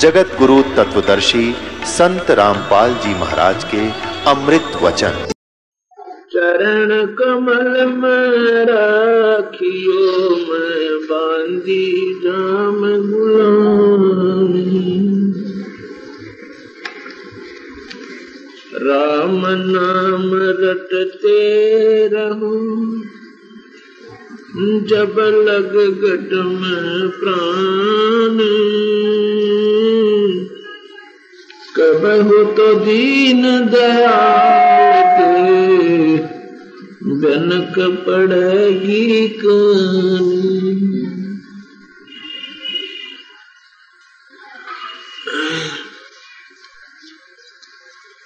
जगत गुरु तत्वदर्शी संत रामपाल जी महाराज के अमृत वचन। चरण कमल में राखियो मैं बांधी जाम राम नाम रटते रहो, जब लग गट में प्राण। कबहु तो दीन दयाल जनक पड़ेगी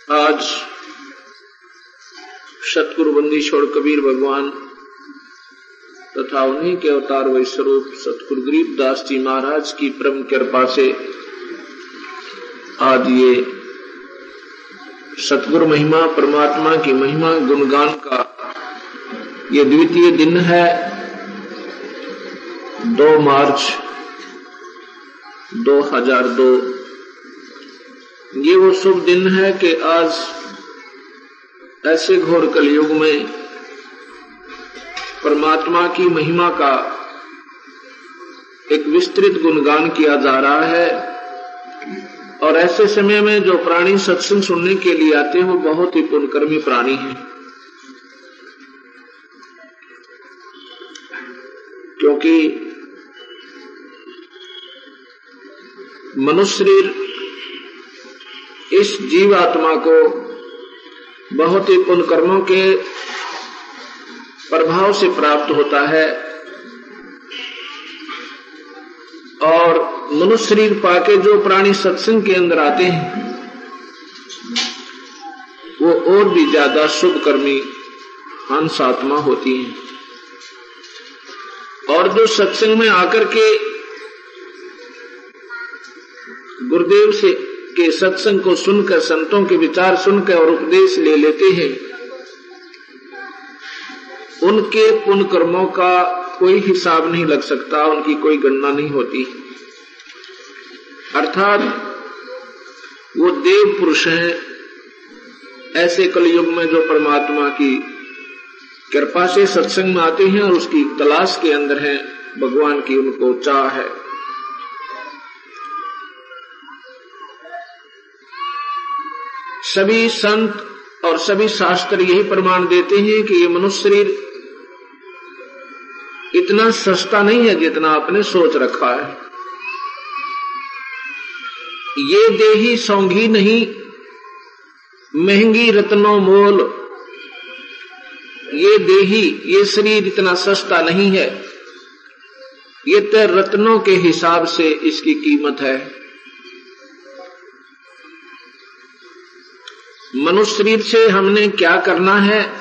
आज सतगुरु बंदीश्वर कबीर भगवान तथा उन्हीं के अवतार वही स्वरूप सतगुरु गरीबदास जी महाराज की परम कृपा से आज ये सतगुरु महिमा, परमात्मा की महिमा, गुणगान का ये द्वितीय दिन है, दो मार्च 2002 ये वो शुभ दिन है कि आज ऐसे घोर कलयुग में परमात्मा की महिमा का एक विस्तृत गुणगान किया जा रहा है। और ऐसे समय में जो प्राणी सत्संग सुनने के लिए आते हैं, वो बहुत ही पुण्यकर्मी प्राणी हैं। क्योंकि मनुष्य शरीर इस जीव आत्मा को बहुत ही पुण्य कर्मों के प्रभाव से प्राप्त होता है और मनुष्य शरीर पाके जो प्राणी सत्संग के अंदर आते हैं, वो और भी ज़्यादा शुभ कर्मी हंस आत्मा होती हैं। और जो सत्संग में आकर के गुरुदेव से के सत्संग को सुनकर, संतों के विचार सुनकर और उपदेश ले लेते हैं, उनके पुण्य कर्मों का कोई हिसाब नहीं लग सकता, उनकी कोई गणना नहीं होती। अर्थात वो देव पुरुष हैं, ऐसे कलयुग में जो परमात्मा की कृपा से सत्संग में आते हैं और उसकी तलाश के अंदर हैं, भगवान की उनको चाह है। सभी संत और सभी शास्त्र यही प्रमाण देते हैं कि ये मनुष्य शरीर इतना सस्ता नहीं है जितना आपने सोच रखा है। ये देही सौंगी नहीं, महँगी रत्नों मोल। ये देही, ये शरीर इतना सस्ता नहीं है। ये तो रत्नों के हिसाब से इसकी कीमत है। मनुष्य शरीर से हमने क्या करना है?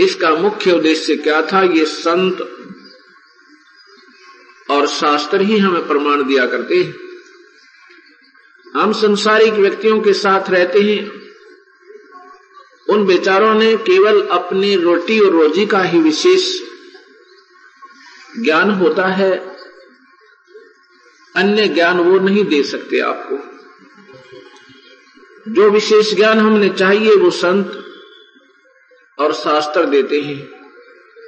इसका मुख्य उद्देश्य क्या था? ये संत और शास्त्र ही हमें प्रमाण दिया करते हैं। हम संसारिक व्यक्तियों के साथ रहते हैं। उन बेचारों ने केवल अपनी रोटी और रोजी का ही विशेष ज्ञान होता है। अन्य ज्ञान वो नहीं दे सकते आपको। जो विशेष ज्ञान हमने चाहिए, वो संत और शास्त्र देते हैं।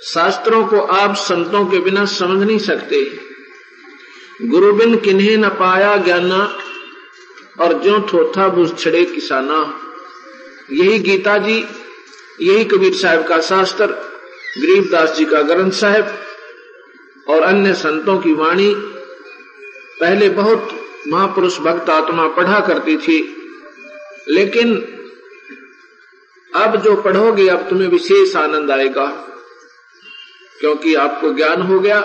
शास्त्रों को आप संतों के बिना समझ नहीं सकते। गुरु बिन किन्हें न पाया ज्ञाना और जो थोथा बुझ छड़े किसाना। यही गीता जी, यही कबीर साहब का शास्त्र गरीबदास जी का ग्रंथ साहब, और अन्य संतों की वाणी। पहले बहुत महापुरुष भक्त आत्मा पढ़ा करती थी, लेकिन अब जो पढ़ोगे, अब तुम्हें विशेष आनंद आएगा, क्योंकि आपको ज्ञान हो गया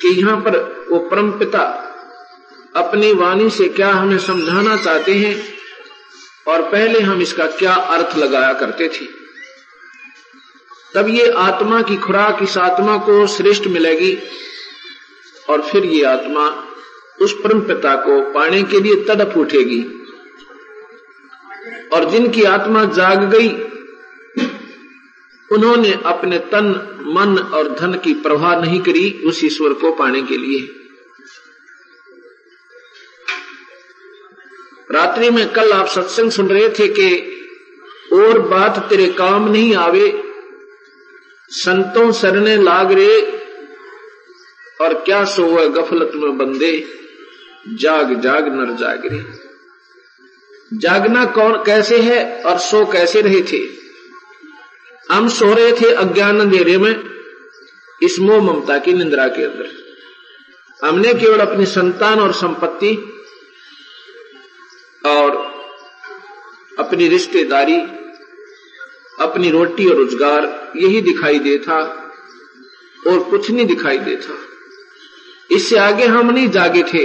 कि यहाँ पर वो परम पिता अपनी वाणी से क्या हमें समझाना चाहते हैं? और पहले हम इसका क्या अर्थ लगाया करते थे? तब ये आत्मा की खुराक इस आत्मा को श्रेष्ठ मिलेगी, और फिर ये आत्मा उस परम पिता को पाने के लिए तड़प उठेगी। और जिनकी आत्मा जाग गई, उन्होंने अपने तन, मन और धन की प्रवाह नहीं करी उस ईश्वर को पाने के लिए। रात्रि में कल आप सत्संग सुन रहे थे कि और बात तेरे काम नहीं आवे, संतों सरने लाग रे, और क्या सो हुआ गफलत में बंदे, जाग जाग नर जाग रे। जागना कौन कैसे है और सो कैसे रहे थे? हम सो रहे थे अज्ञान अंधेरे में, इस मोह ममता की निंद्रा के अंदर। हमने केवल अपनी संतान और संपत्ति और अपनी रिश्तेदारी, अपनी रोटी और रोज़गार यही दिखाई दे था और कुछ नहीं दिखाई देता। इससे आगे हम नहीं जागे थे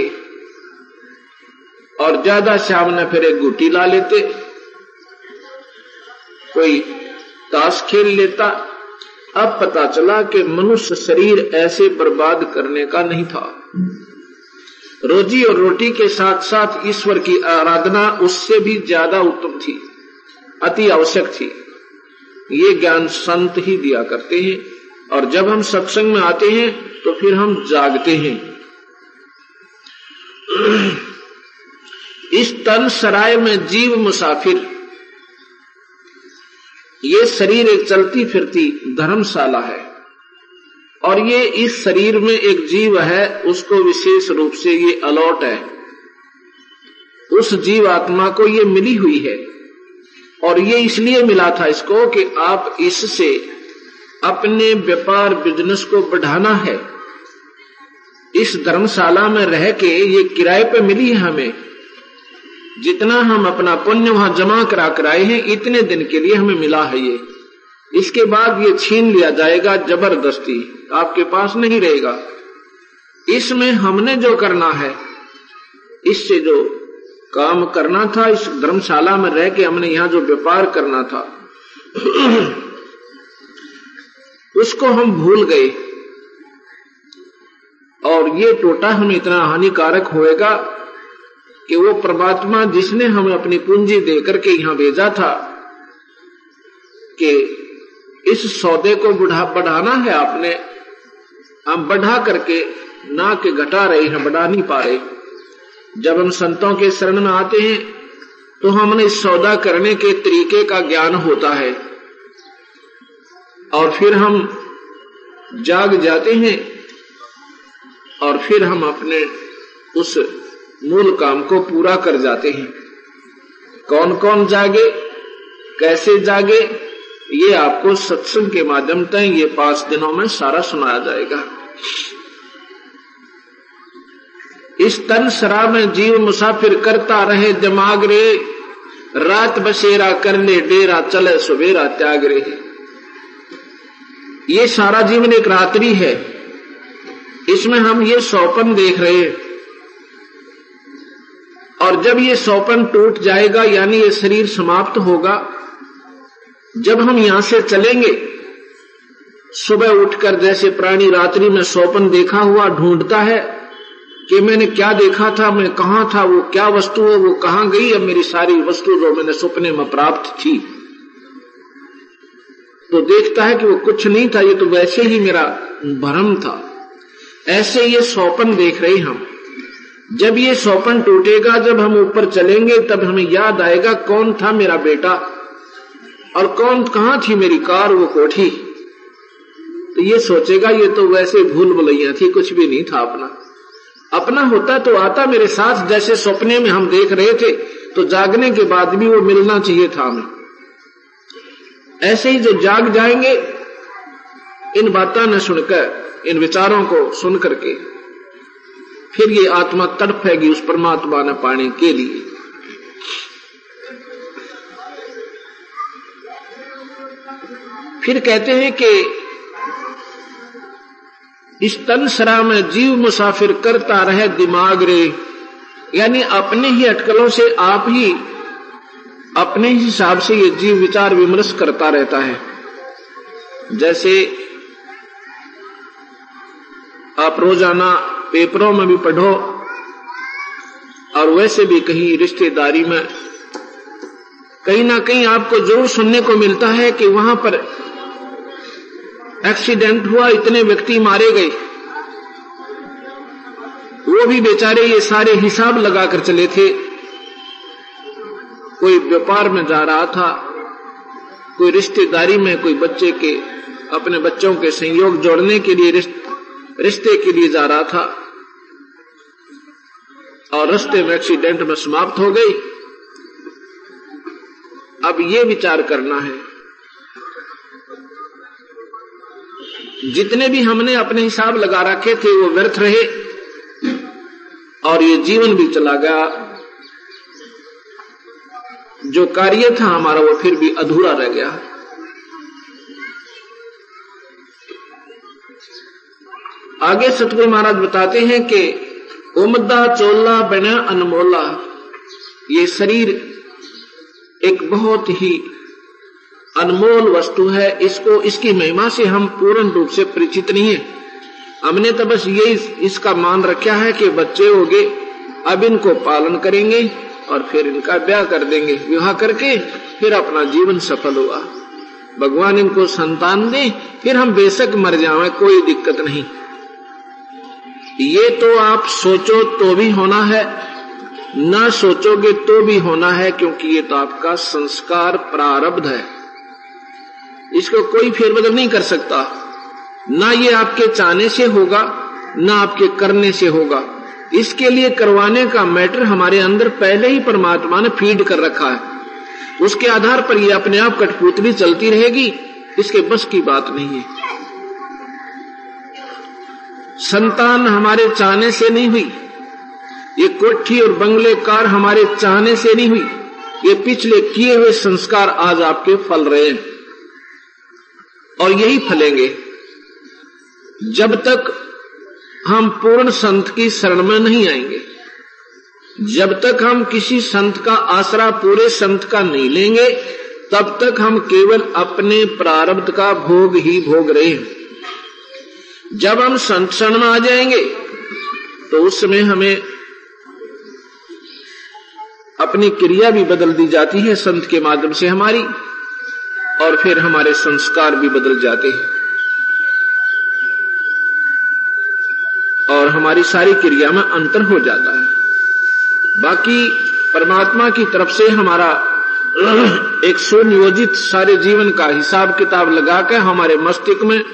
और ज़्यादा शाम ने फिर एक गुटी ला लेते। कोई ताश खेल लेता। अब पता चला कि मनुष्य शरीर ऐसे बर्बाद करने का नहीं था। रोजी और रोटी के साथ साथ ईश्वर की आराधना उससे भी ज़्यादा उत्तम थी, अति आवश्यक थी। ये ज्ञान संत ही दिया करते हैं और जब हम सत्संग में आते हैं तो फिर हम जागते हैं। इस तन सराय में जीव मुसाफिर। ये शरीर एक चलती फिरती धर्मशाला है। और ये इस शरीर में एक जीव है, उसको विशेष रूप से ये अलॉट है। उस जीव आत्मा को ये मिली हुई है। और ये इसलिए मिला था इसको कि आप इससे अपने व्यापार बिज़नेस को बढ़ाना है। इस धर्मशाला में रह के ये किराए पे मिली है हमें। जितना हम अपना पुण्य वहाँ जमा करा कर आए हैं, इतने दिन के लिए हमें मिला है ये। इसके बाद ये छीन लिया जाएगा ज़बरदस्ती, आपके पास नहीं रहेगा। इसमें हमने जो करना है, इससे जो काम करना था, इस धर्मशाला में रह के हमने यहाँ जो व्यापार करना था, उसको हम भूल गए। और ये टोटा हमें इतना हानिकारक होएगा कि वो परमात्मा जिसने हमें अपनी पूंजी देकर के यहाँ भेजा था, कि इस सौदे को बढ़ा, बढ़ाना है आपने। हम बढ़ा करके ना के घटा रहे हैं, बढ़ा नहीं पा रहे। जब हम संतों के शरण में आते हैं तो हमने सौदा करने के तरीके का ज्ञान होता है। और फिर हम जाग जाते हैं, और फिर हम अपने उस मूल काम को पूरा कर जाते हैं। कौन कौन जागे, कैसे जागे ये आपको सत्संग के माध्यम से ये पाँच दिनों में सारा सुनाया जाएगा। इस तन शराब में जीव मुसाफिर करता रहे दिमाग रे रात बसेरा कर ले डेरा चले सुबेरा त्याग रे ये सारा जीवन एक रात्रि है। इसमें हम ये सौपन देख रहे हैं। और जब ये सौपन टूट जाएगा, यानी ये शरीर समाप्त होगा जब हम यहाँ से चलेंगे, सुबह उठकर जैसे प्राणी रात्रि में सौपन देखा हुआ ढूंढता है कि मैंने क्या देखा था, मैं कहा था, वो क्या वस्तु है, वो कहाँ गई, अब मेरी सारी वस्तु जो मैंने सपने में प्राप्त थी। तो देखता है कि वो कुछ नहीं था, ये तो वैसे ही मेरा भ्रम था। ऐसे ये सौपन देख रहे हम। जब ये सौपन टूटेगा, जब हम ऊपर चलेंगे, तब हमें याद आएगा कौन था मेरा बेटा। और कौन कहा थी मेरी कार, वो कोठी? तो ये सोचेगा, ये तो वैसे भूल भुलैया थी, कुछ भी नहीं था अपना। अपना होता तो आता मेरे साथ, जैसे सपने में हम देख रहे थे तो जागने के बाद भी वो मिलना चाहिए था हमें। ऐसे ही जो जाग जाएँगे, इन बातों न सुनकर, इन विचारों को सुन करके, फिर ये आत्मा तड़पेगी उस परमात्मा न पाने के लिए। फिर कहते हैं कि इस तन सरा में जीव मुसाफिर करता रहे दिमाग रे। यानी अपने ही अटकलों से आप ही अपने ही हिसाब से ये जीव विचार विमर्श करता रहता है। जैसे आप रोज़ाना पेपरों में भी पढ़ो और वैसे भी कहीं रिश्तेदारी में कहीं ना कहीं आपको ज़रूर सुनने को मिलता है कि वहाँ पर एक्सीडेंट हुआ, इतने व्यक्ति मारे गए। वो भी बेचारे ये सारे हिसाब लगाकर चले थे। कोई व्यापार में जा रहा था, कोई रिश्तेदारी में कोई बच्चे के, अपने बच्चों के संयोग जोड़ने के लिए, रिश्ते के लिए जा रहा था। और रास्ते में एक्सीडेंट में समाप्त हो गई। अब ये विचार करना है जितने भी हमने अपने हिसाब लगा रखे थे, वो व्यर्थ रहे और ये जीवन भी चला गया। जो कार्य था हमारा, वो फिर भी अधूरा रह गया। आगे सतगुरु महाराज बताते हैं कि उमदा चोला बना अनमोला, ये शरीर एक बहुत ही अनमोल वस्तु है, इसको, इसकी महिमा से हम पूर्ण रूप से परिचित नहीं है। हमने तो बस ये इसका मान रखा है कि बच्चे हो गए अब इनको पालन करेंगे और फिर इनका ब्याह कर देंगे। विवाह करके फिर अपना जीवन सफल हुआ। भगवान इनको संतान दे, फिर हम बेशक मर जाए, कोई दिक्कत नहीं। ये तो आप सोचो तो भी होना है, ना सोचोगे तो भी होना है, क्योंकि ये तो आपका संस्कार प्रारब्ध है। इसको कोई फेरबदल नहीं कर सकता। ना ये आपके चाहने से होगा, ना आपके करने से होगा। इसके लिए करवाने का मैटर हमारे अंदर पहले ही परमात्मा ने फ़ीड कर रखा है। उसके आधार पर ये अपने आप कठपुतली चलती रहेगी, इसके बस की बात नहीं है। संतान हमारे चाहने से नहीं हुई। ये कोठी और बंगले कार हमारे चाहने से नहीं हुई। ये पिछले किए हुए संस्कार आज आपके फल रहे हैं। और यही फलेंगे। जब तक हम पूर्ण संत की शरण में नहीं आएँगे, जब तक हम किसी संत का आसरा पूरे संत का नहीं लेंगे, तब तक हम केवल अपने प्रारब्ध का भोग ही भोग रहे हैं। जब हम संत शरण में आ जाएँगे तो उस समय हमें अपनी क्रिया भी बदल दी जाती है संत के माध्यम से हमारी। और फिर हमारे संस्कार भी बदल जाते हैं। और हमारी सारी क्रिया में अंतर हो जाता है। बाकी परमात्मा की तरफ़ से हमारा एक सुनियोजित सारे जीवन का हिसाब किताब लगाकर हमारे मस्तिष्क में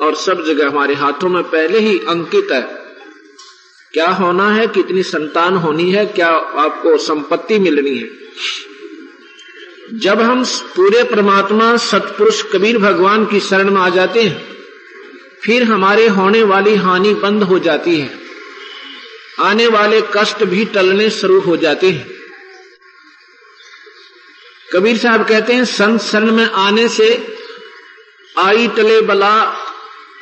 और सब जगह हमारे हाथों में पहले ही अंकित है। क्या होना है, कितनी संतान होनी है, क्या आपको संपत्ति मिलनी है? जब हम पूरे परमात्मा, सतपुरुष, कबीर भगवान की शरण में आ जाते हैं, फिर हमारे होने वाली हानि बंद हो जाती है। आने वाले कष्ट भी टलने शुरू हो जाते हैं। कबीर साहब कहते हैं, संत शरण में आने से आई टले बला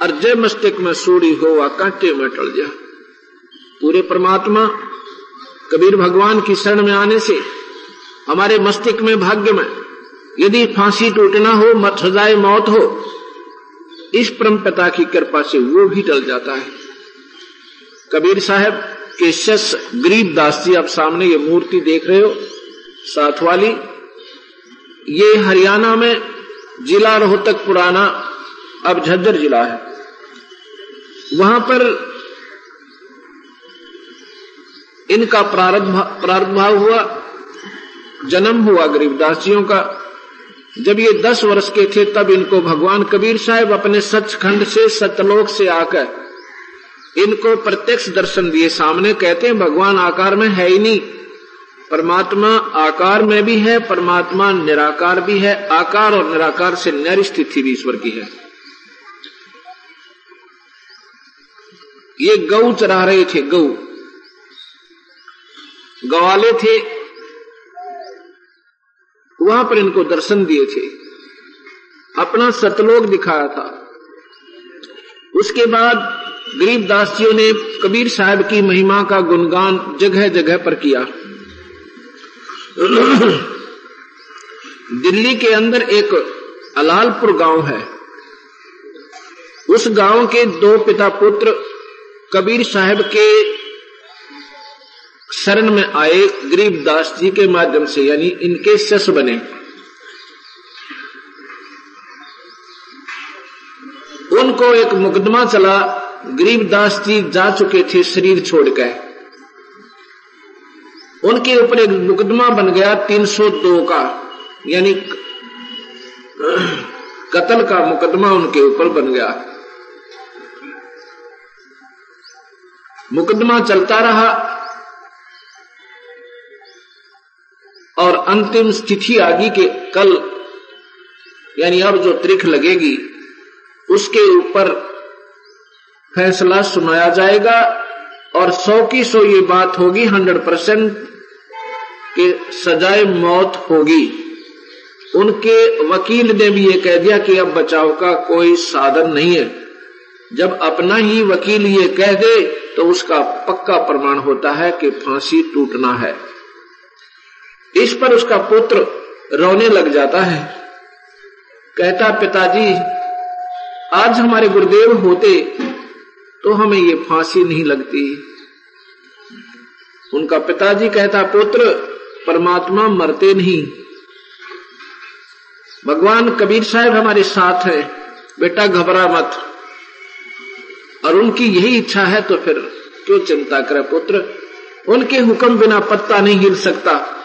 अर्जय मस्तिष्क में सूड़ी हो व कांटे में टल जा। पूरे परमात्मा, कबीर भगवान की शरण में आने से हमारे मस्तिष्क में भाग्य में यदि फांसी टूटना हो, मत सजाए मौत हो, इस परम पिता की कृपा से वो भी टल जाता है। कबीर साहब, के शस गरीब दास जी, आप सामने ये मूर्ति देख रहे हो, साथ वाली। ये हरियाणा में जिला रोहतक पुराना अब झज्जर जिला है। वहाँ पर इनका प्रारंभ हुआ। जन्म हुआ गरीबदासियों का। जब ये दस वर्ष के थे, तब इनको भगवान कबीर साहब अपने सचखंड से सतलोक से आकर इनको प्रत्यक्ष दर्शन दिए। सामने कहते हैं, भगवान आकार में है ही नहीं। परमात्मा आकार में भी है, परमात्मा निराकार भी है। आकार और निराकार से नर स्थिति भी ईश्वर की है। ये गौ चरा रहे थे गौ गवाले थे वहाँ पर इनको दर्शन दिए थे। अपना सतलोक दिखाया था। उसके बाद गरीबदास जियों ने कबीर साहब की महिमा का गुणगान जगह जगह पर किया। दिल्ली के अंदर एक अलालपुर गाँव है। उस गाँव के दो पिता पुत्र कबीर साहब के शरण में आए गरीबदास जी के माध्यम से, यानी इनके शस बने। उनको एक मुकदमा चला गरीबदास जी जा चुके थे शरीर छोड़कर उनके ऊपर एक मुकदमा बन गया 302 का, यानी कत्ल का मुकदमा उनके ऊपर बन गया। मुकदमा चलता रहा और अंतिम स्थिति आगी के कल, यानी अब जो त्रिख लगेगी, उसके ऊपर फैसला सुनाया जाएगा और सौ की सौ ये बात होगी, हंड्रेड परसेंट के सजाए मौत होगी। उनके वकील ने भी ये कह दिया कि अब बचाव का कोई साधन नहीं है। जब अपना ही वकील ये कह दे तो उसका पक्का प्रमाण होता है कि फांसी टूटना है। इस पर उसका पुत्र रोने लग जाता है। कहता पिताजी, आज हमारे गुरुदेव होते तो हमें ये फांसी नहीं लगती। उनका पिताजी कहता, पुत्र, परमात्मा मरते नहीं। भगवान कबीर साहब हमारे साथ है, बेटा घबरा मत। और उनकी यही इच्छा है तो फिर क्यों चिंता करे पुत्र? उनके हुक्म बिना पत्ता नहीं हिल सकता।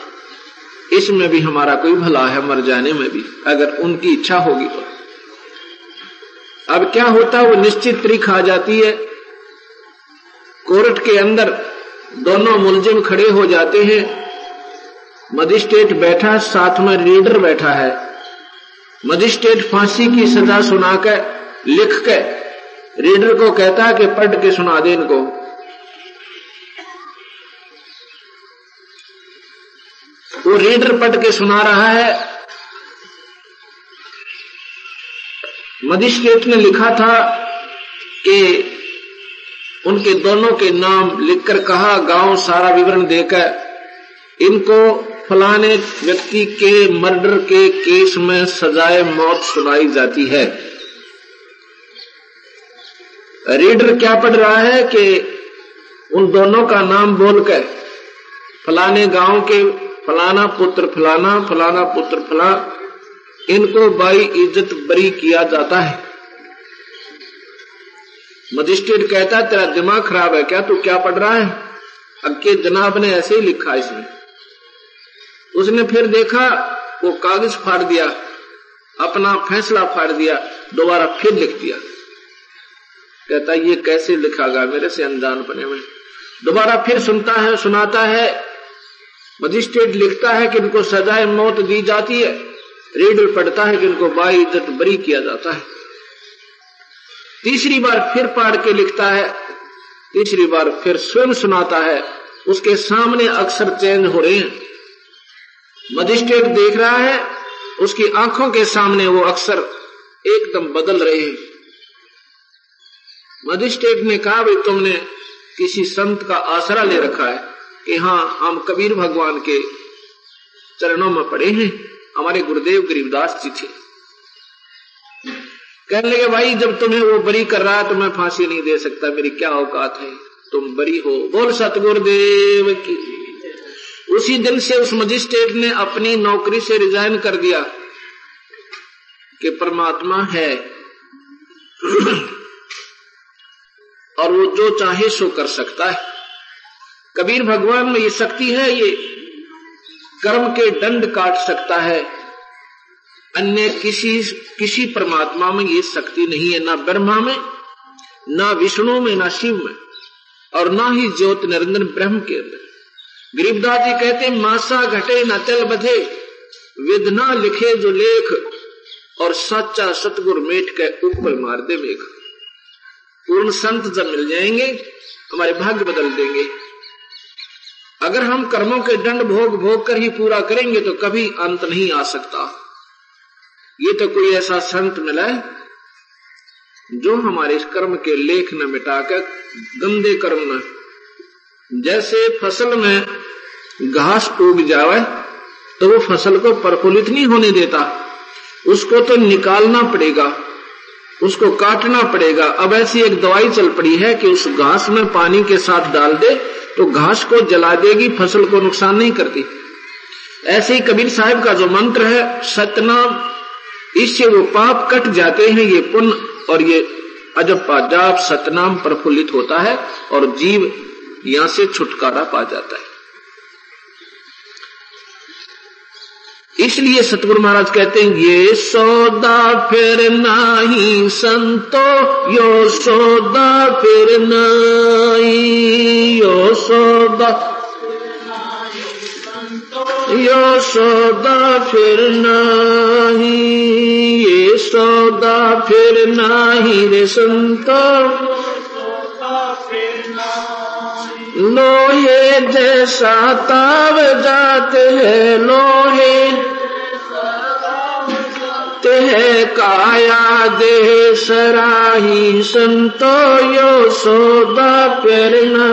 इसमें भी हमारा कोई भला है, मर जाने में भी, अगर उनकी इच्छा होगी तो। अब क्या होता है, वो निश्चित तरीक आ जाती है। कोर्ट के अंदर दोनों मुलजिम खड़े हो जाते हैं। मजिस्ट्रेट बैठा, साथ में रीडर बैठा है। मजिस्ट्रेट फांसी की सजा सुनाकर लिख के रीडर को कहता है कि पढ़ के सुना दे इनको। रीडर पढ़ के सुना रहा है। मजिस्ट्रेट ने लिखा था कि उनके दोनों के नाम लिखकर कहा, गाँव सारा विवरण देकर इनको फलाने व्यक्ति के मर्डर के केस में सजाए मौत सुनाई जाती है। रीडर क्या पढ़ रहा है कि उन दोनों का नाम बोलकर फलाने गाँव के फलाना पुत्र फलाना फलाना पुत्र फला। इनको बाई इज़्ज़त बरी किया जाता है। मजिस्ट्रेट कहता है, तेरा दिमाग खराब है क्या? तू क्या पढ़ रहा है? अक्के जनाब ने ऐसे ही लिखा इसमें। उसने फिर देखा, वो कागज़ फाड़ दिया, अपना फैसला फाड़ दिया, दोबारा फिर लिख दिया। कहता, ये कैसे लिखा गया? मेरे से अनजान बने में दोबारा फिर सुनता है, सुनाता है मजिस्ट्रेट लिखता है कि इनको सजाए मौत दी जाती है। रीडर पढ़ता है कि इनको बाई इज़्ज़त बरी किया जाता है। तीसरी बार फिर पढ़ के लिखता है, तीसरी बार फिर स्वयं सुनाता है, उसके सामने अक्सर चेंज हो रहे हैं। मजिस्ट्रेट देख रहा है, उसकी आँखों के सामने वो अक्सर एकदम बदल रहे हैं। मजिस्ट्रेट ने कहा, भाई तुमने किसी संत का आसरा ले रखा है। कि हाँ हम कबीर भगवान के चरणों में पड़े हैं। हमारे गुरुदेव गरीबदास जी थे। कहने लगे, भाई, जब तुम्हें वो बरी कर रहा है तो मैं फांसी नहीं दे सकता। मेरी क्या औकात है? तुम बरी हो। बोल, सतगुरुदेव की उसी दिन से उस मजिस्ट्रेट ने अपनी नौकरी से रिजाइन कर दिया कि परमात्मा है। और वो जो चाहे सो कर सकता है। कबीर भगवान में ये शक्ति है, ये कर्म के दंड काट सकता है। अन्य किसी किसी परमात्मा में ये शक्ति नहीं है, ना ब्रह्मा में, ना विष्णु में, ना शिव में, और ना ही ज्योत निरंजन ब्रह्म के अंदर गरीबदास जी कहते मासा घटे न तल बधे विधना लिखे जो लेख, और सच्चा सतगुर मेट के ऊपर मार दे मेघ। पूर्ण संत जब मिल जाएँगे, हमारे भाग्य बदल देंगे। अगर हम कर्मों के दंड भोग भोग कर ही पूरा करेंगे तो कभी अंत नहीं आ सकता। ये तो कोई ऐसा संत मिला है, जो हमारे इस कर्म के लेख न मिटाकर गंदे कर्म न जैसे फ़सल में घास उग जावे तो वो फ़सल को प्रफुल्लित नहीं होने देता। उसको तो निकालना पड़ेगा। उसको काटना पड़ेगा। अब ऐसी एक दवाई चल पड़ी है कि उस घास में पानी के साथ डाल दे तो घास को जला देगी, फ़सल को नुकसान नहीं करती। ऐसे ही कबीर साहब का जो मंत्र है, सतनाम, इससे वो पाप कट जाते हैं, ये पुण्य, और ये अजब पाजाब सतनाम प्रफुल्लित होता है, और जीव यहाँ से छुटकारा पा जाता है। इसलिए सतगुरु महाराज कहते हैं, ये सौदा फिर नाही संतो, यो सौदा फिर नाही, यो सौदा यो सौदा फिर नाही, ये सौदा फिर नाही रे संतो लोहे जैसा ताव जाते हैं लोहे। है काया दे सराही संतो यो सौदा फिरना।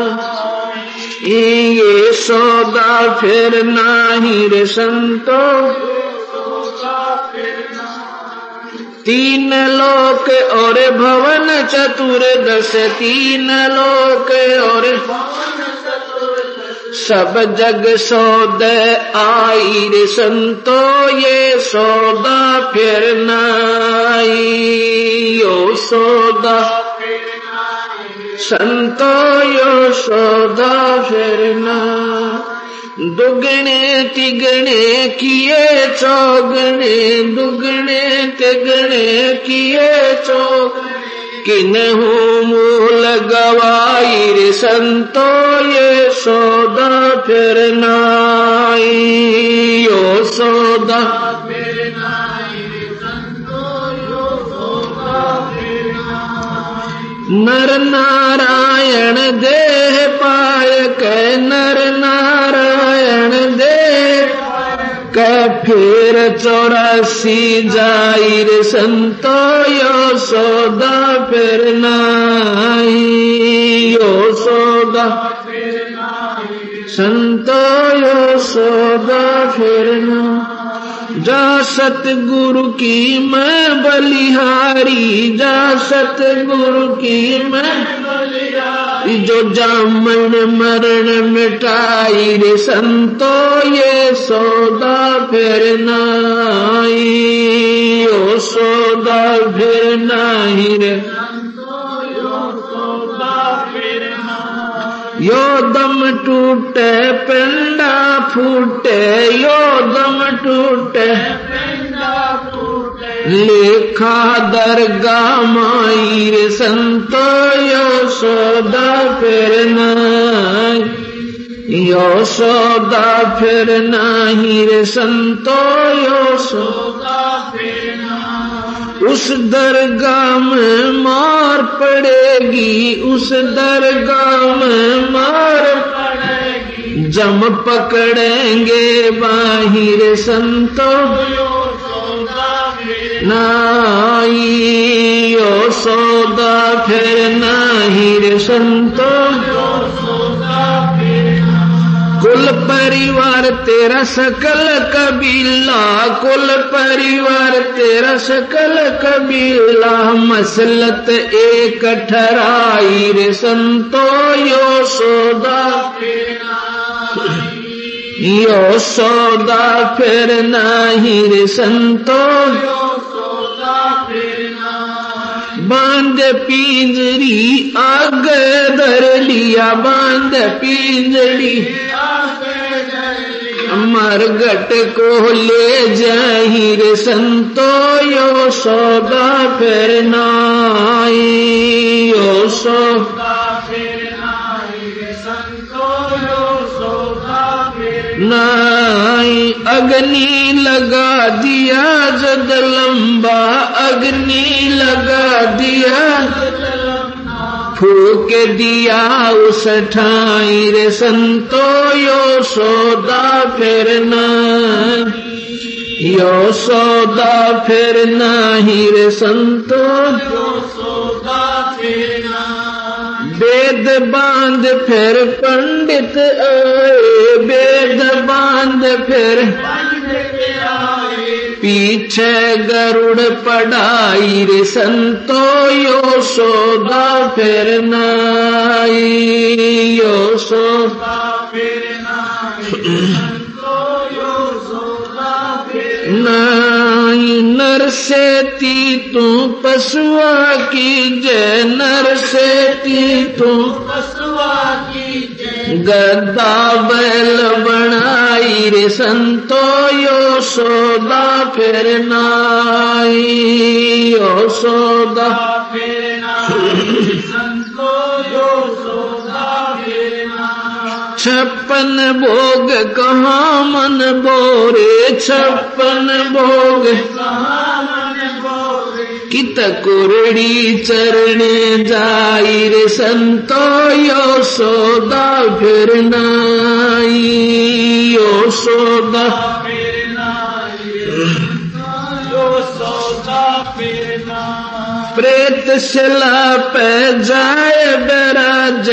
ये सौदा फिर नाही रे संतो। तीन लोक और भवन चतुर दस तीन लोक और सब जग सौद आई रे संतो ये सौदा फिर यो सौदा संतो, यो सौदा फिर ना दुगने तिगणे किए चौगणे दुगने तिगणे किए चौग किन्हू मूल गवाई रे संतो ये सौदा फिर नाई। यो सौदा नर नारायण देह पाय के नर नारायण देह के फिर चौरासी जाई रे संतो यो सौदा फिर नाई यो सौदा संतो यो सौदा फिर ना जा सतगुरु की मैं बलिहारी, जा सतगुरु की मैं जो जामन मरण मिटाई रे संतो ये सौदा फिर नाई ओ सौदा फिर नाही रे। यो दम टूटे, पिंडा फूटे, यो दम टूटे। लेखा दरगा माई रे संतो, यो सौदा फिर नाही। यो सौदा फिर नाही रे संतो, यो सौदा फिर उस दरगाह में मार पड़ेगी, उस दरगाह में मार पड़ेगी। जम पकड़ेंगे बाहिर संतो। नाई ओ सौदा, फिर नाही रे संतो। कुल परिवार तेरा सकल कबीला, कुल परिवार तेरा सकल कबीला। मसलत एक ठराई रे संतो, यो सौदा यो सौदा फिर नाही रे संतो। बाँध पिंजरी, आग धर लिया, बाँध पिंजरी। मरगट को ले जाही रे संतो, यो सौदा फिर नाई, यो सौदा नाई। अग्नि लगा दिया जद लंबा अग्नि लगा दिया। फूक दिया उस ठाई रे संतो, यो सौदा फिर यो सौदा फिर नाही रे संतो। वेद बाँध फिर पंडित आए, वेद बाँध फिर पीछे गरुड़ पढ़ाई, रे संतो यो सोदा फिर नाई, यो सोदा फिर नाई। नर से ती पशुआ की जय नर से ती। तू पशुआ की जय। गद्दा बैल बनाई रे संतो यो सौदा फिर नाई यो सौदा। फिर नाई। छप्पन भोग कहा मन बोरे? छप्पन भोग। कित कुरड़ी चरणे जाई रे संतो? यो सोदा फिर नाई। यो सोदा प्रेत शिला पे जाए बिराज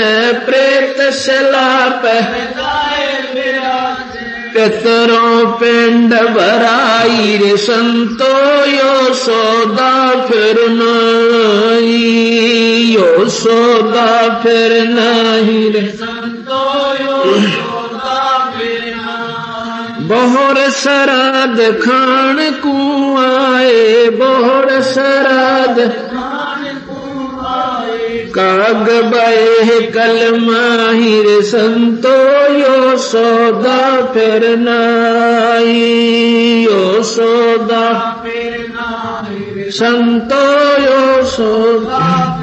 प्रेत शिला पे पितरों पिंड भराई रे संतो यो सौदा फिर नहीं यो सोदा फिर नहीं रे। संतो यो बोहर सराद खान कुआए बोहर सराद काग बे कल माहिर संतो यो सौदा फिर यो सौदा संतो यो सौदा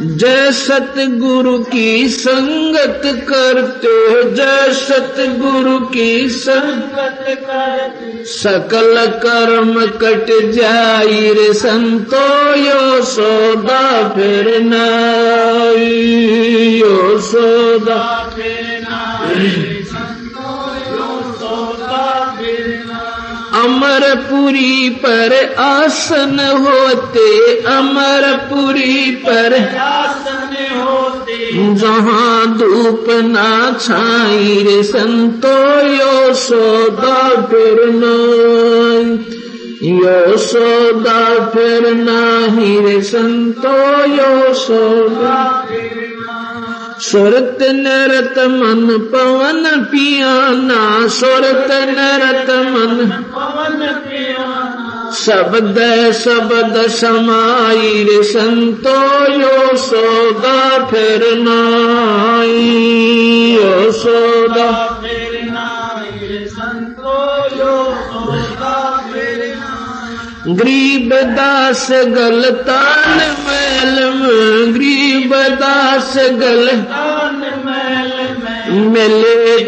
जय सतगुरु की संगत करते हो, जय सतगुरु की संगत करते सकल कर्म कट जाई रे संतो, यो सौदा फिर यो सौदा फिर अमरपुरी पर आसन होते अमरपुरी पर आसन होते। जहाँ धूप ना छाई रे संतो यो सोदा फिर यो सोदा फिर नाही रे संतो यो सोदा सुरत नरत मन पवन पियाना सुरत नरत मन पवन पियाना शब्द शब्द समाई रे संतो यो सोदा फिर नाई। यो सोदा। फिर संतो यो सोदा। गरीब दास गलतान मैल में गरीब दास गलतान मैल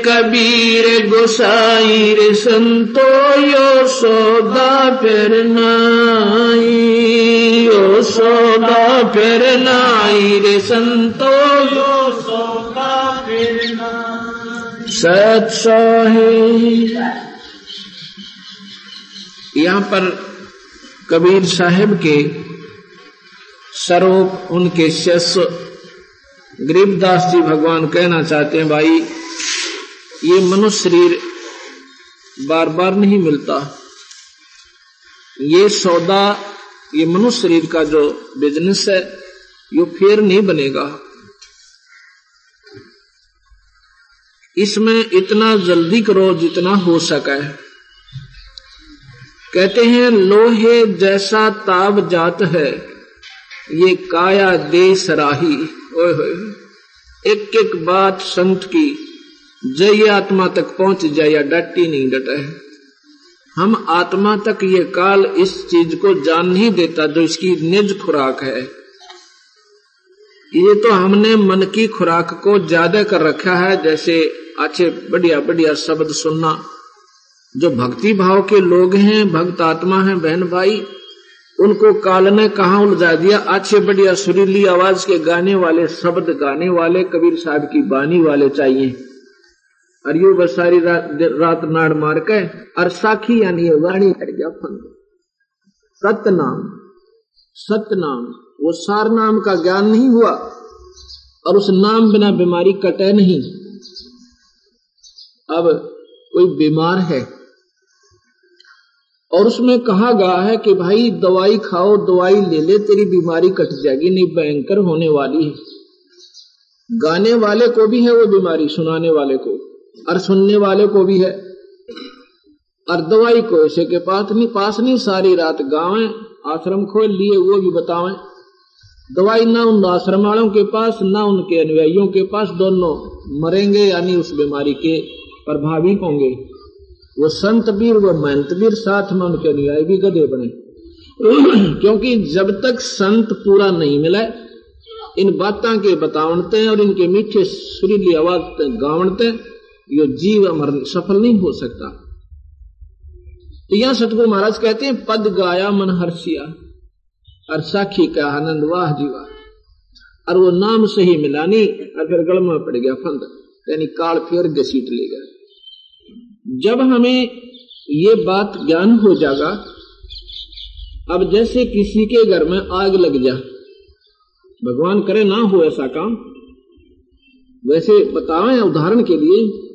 कबीर गोसाई रे संतो यो सोदा फिर नाई। यो सोदा फिर नाई रे संतो यो सोदा फिर सत यहाँ पर कबीर साहेब के स्वरूप उनके शिष्य गरीबदास जी भगवान कहना चाहते हैं, भाई, ये मनुष्य शरीर बार बार नहीं मिलता। ये सौदा, ये मनुष्य शरीर का जो बिज़नेस है, ये फिर नहीं बनेगा। इसमें इतना जल्दी करो जितना हो सका है। कहते हैं, लोहे जैसा ताब जात है। ये काया दे सराही। ओए होए। एक एक बात संत की, जय आत्मा तक पहुँच जाए या डटी नहीं डटा। हम आत्मा तक ये काल इस चीज़ को जान नहीं देता जो इसकी निज खुराक है। ये तो हमने मन की खुराक को ज़्यादा कर रखा है, जैसे अच्छे बढ़िया बढ़िया शब्द सुनना। जो भक्ति भाव के लोग हैं भक्त आत्मा है बहन भाई उनको काल ने कहा उलझा दिया? अच्छे बढ़िया सुरीली आवाज़ के गाने वाले शब्द गाने वाले कबीर साहब की बानी वाले चाहिए। और बस सारी रात, नाड़ मार के और साखी यानी वाणी कर गया फन सतनाम सतनाम वो सार नाम का ज्ञान नहीं हुआ और उस नाम बिना बीमारी कटे नहीं। अब कोई बीमार है और उसमें कहा गया है कि भाई, दवाई खाओ, दवाई ले ले, तेरी बीमारी कट जाएगी, नहीं, भयंकर होने वाली है। गाने वाले को भी है वो बीमारी, सुनाने वाले को, और सुनने वाले को भी है। और दवाई को ऐसे के पास नहीं पास नहीं, सारी रात गावे, आश्रम खोल लिए, वो भी बतावें। दवाई ना उन आश्रम वालों के पास, ना उनके अनुयायियों के पास, दोनों मरेंगे, यानी उस बीमारी के प्रभावी होंगे। वो संत वीर, वो महंत वीर साथ में उनके अनुयायी भी गधे बने। क्योंकि जब तक संत पूरा नहीं मिला, इन बातों के बतावनते और इनके मीठे सुरीली आवाज़ गावनते ये जीव अमर सफल नहीं हो सकता। तो यहाँ सतगुरु महाराज कहते हैं, पद गाया मन हर्षिया, और साखी का आनंद वाह जीवा और वो नाम सही मिलानी और फिर पड़ गया फंद। यानी काल फिर घसीट लेगा जब हमें ये बात ज्ञान हो जाएगा अब जैसे किसी के घर में आग लग जा, भगवान करे ना हो ऐसा काम, वैसे बतावें उदाहरण के लिए,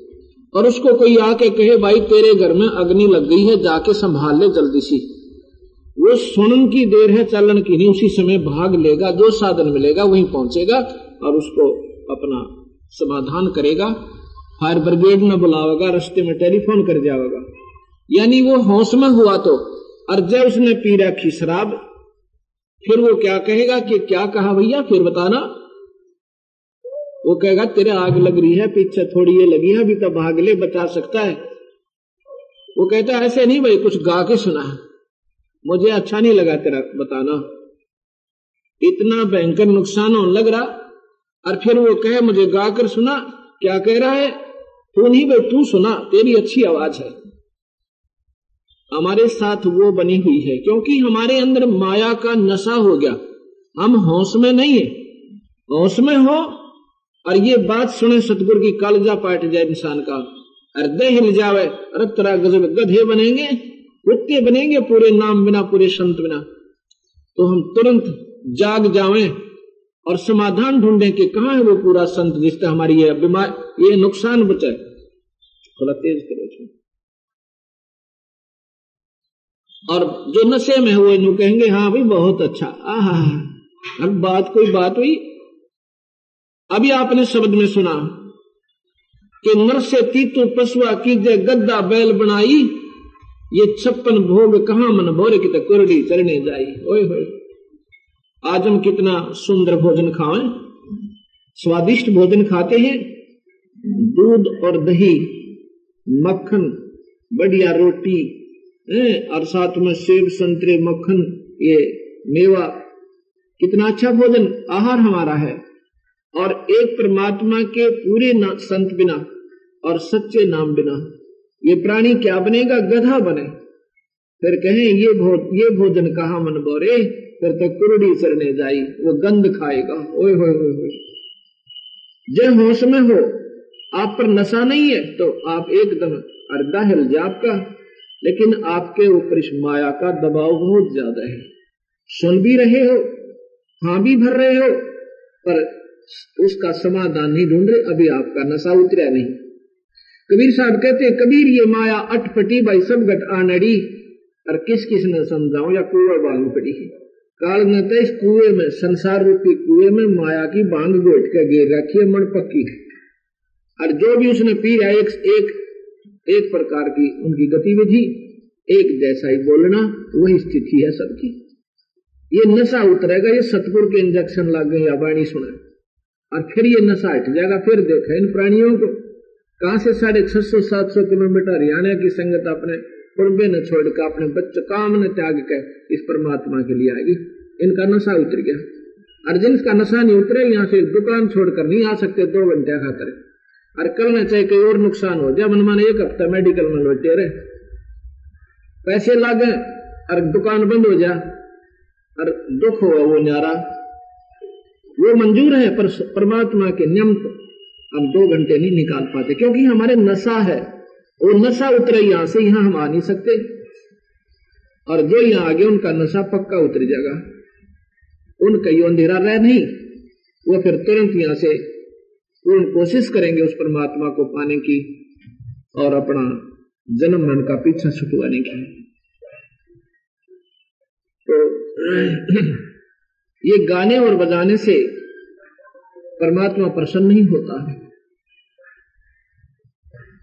और उसको कोई आके कहे, भाई, तेरे घर में अग्नि लग गई है, जाके संभाल ले जल्दी सी। वो सुनन की देर है, चलन की नहीं, उसी समय भाग लेगा, जो साधन मिलेगा वहीं पहुंचेगा, और उसको अपना समाधान करेगा। फायर ब्रिगेड में बुलावेगा रास्ते में टेलीफोन कर जाएगा यानी वो होश में हुआ तो और जब उसने पी रखी शराब। फिर वो क्या कहेगा कि क्या कहा भैया, फिर बताना। वो कहेगा, तेरे आग लग रही है, पीछे थोड़ी ये लगी है, अभी तो भाग ले, बचा सकता है। वो कहता है ऐसे नहीं भाई, कुछ गा के सुना है। मुझे अच्छा नहीं लगा तेरा बताना। इतना भयंकर नुकसान होने लग रहा। और फिर वो कहे, मुझे गाकर सुना, क्या कह रहा है? तू नहीं तू सुना, तेरी अच्छी आवाज़ है। हमारे साथ वो बनी हुई है, क्योंकि हमारे अंदर माया का नशा हो गया। हम होश में नहीं है। होश में हो, और ये बात सुने सतगुरु की कालजा पाट जाए इंसान का। हृदय हिल जावे, अरे तरह गजब गधे बनेंगे, कुत्ते बनेंगे पूरे नाम बिना, पूरे संत बिना। तो हम तुरंत जाग जावें और समाधान ढूंढे कि कहा है वो पूरा संत जिससे हमारी ये बीमार ये नुकसान बचाए थोड़ा तेज करो और जो नशे में हुए नु कहेंगे हाँ भाई, बहुत अच्छा। अब बात, कोई बात हुई? अभी आपने शब्द में सुना कि नर से तीतु पशुआ कीजे गद्दा बैल बनाई, ये छप्पन भोग कहा मन भोरे की तक कुरडी चरने जाई। ओए होए। आज हम कितना सुंदर भोजन खाएँ? स्वादिष्ट भोजन खाते हैं? दूध और दही मक्खन बढ़िया रोटी और साथ में सेब संतरे मक्खन ये मेवा। कितना अच्छा भोजन आहार हमारा है। और एक परमात्मा के पूरे संत बिना और सच्चे नाम बिना ये प्राणी क्या बनेगा? गधा बने। फिर कहें ये भो, ये भोजन कहा मन बोरे फिर तो कुरडी चरने जाई, वो गंध खाएगा। ओए होए होए होए। जब होश में हो, आप पर नशा नहीं है तो आप एकदम अर्धा हिल जाप का। लेकिन आपके ऊपर इस माया का दबाव बहुत ज़्यादा है। सुन भी रहे हो हाँ भी भर रहे हो, पर उसका समाधान नहीं ढूंढ रहे, अभी आपका नशा उतरा नहीं। कबीर साहब कहते हैं, कबीर, ये माया अटपटी भाई सब गट आनड़ी और किस किस ने समझाऊ या कुआ बांग पड़ी काल ने तो इस कुएँ में, संसार रूपी कुएँ में माया की बांग गोट के गिर रखी है, मन पक्की और जो भी उसने पी है, एक एक एक प्रकार की उनकी गतिविधि, एक जैसा ही बोलना, वही स्थिति है सबकी। ये नशा उतरेगा, ये सतपुर के इंजेक्शन लग गए या वाणी सुना। और फिर ये नशा हट जाएगा, फिर देखा इन प्राणियों को। कहा से साढ़े छह सौ, सात सौ किलोमीटर हरियाणा की संगत अपने कुर्बे ने छोड़कर अपने बच्चे काम ने त्याग कर इस परमात्मा के लिए आएगी। इनका नशा उतर गया। और जिनका नशा नहीं उतरे, यहाँ से दुकान छोड़कर नहीं आ सकते, दो घंटे खातर और कल में चाहे कोई और नुकसान हो जाए, मन एक हफ़्ता मेडिकल में लौटे रहे। पैसे लागे और दुकान बंद हो जा, और दुख हो वो न्यारा। वो मंजूर है, पर परमात्मा के नियम हम दो घंटे नहीं निकाल पाते, क्योंकि हमारे नशा है। वो नशा उतरे, यहाँ से यहाँ हम आ नहीं सकते। और जो यहाँ आ गए उनका नशा पक्का उतर जाएगा। उनका यो अंधेरा रह नहीं। वो फिर तुरंत यहाँ से पूर्ण कोशिश करेंगे उस परमात्मा को पाने की और अपना जन्म मरण का पीछा छुटवाने की। तो ये गाने और बजाने से परमात्मा प्रसन्न नहीं होता है।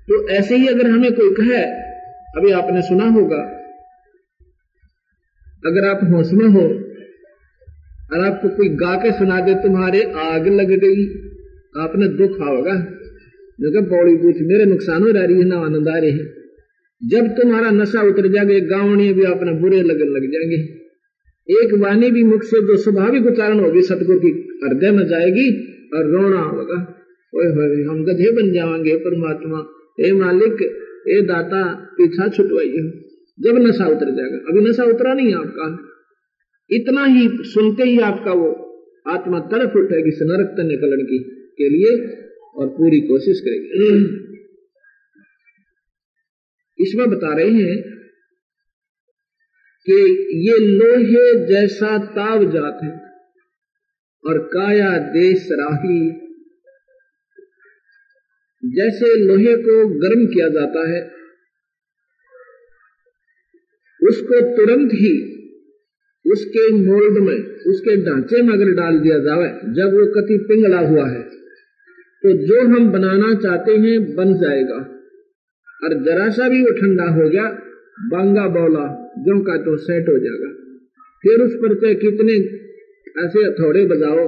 तो ऐसे ही अगर हमें कोई कहे, अभी आपने सुना होगा, अगर आप होश में हो और आपको कोई गा के सुना दे, तुम्हारे आग लग गई। आपने दुख होगा जो पौड़ी पूछ, मेरे नुकसान हो रही है ना आनंद आ रहे हैं। जब तुम्हारा नशा उतर जाएगा गावणी भी अपने बुरे लगन लग जाएँगे। एक वाणी भी मुख से, जो स्वाभाविक उच्चारण होगी सतगुरु की हृदय में जाएगी और रोना होगा। ओए हम गधे बन जाएँगे, परमात्मा। हे मालिक हे दाता, पीछा छुटवाइए। जब नशा उतर जाएगा। अभी नशा उतरा नहीं आपका। इतना ही सुनते ही आपका वो आत्मा तरफ़ उठेगी नरक निकलने की, के लिए और पूरी कोशिश करेगी। इसमें बता रहे हैं कि ये लोहे जैसा ताव जात है और काया देश राही। जैसे लोहे को गर्म किया जाता है, उसको तुरंत ही उसके मोल्ड में, उसके ढांचे में अगर डाल दिया जाए जब वो कति पिंगला हुआ है तो जो हम बनाना चाहते हैं बन जाएगा। और जरा सा भी वो ठंडा हो गया, बांगा बोला, जो का तो सेट हो जाएगा। फिर उस पर चाहे कितने ऐसे हथौड़े बजाओ,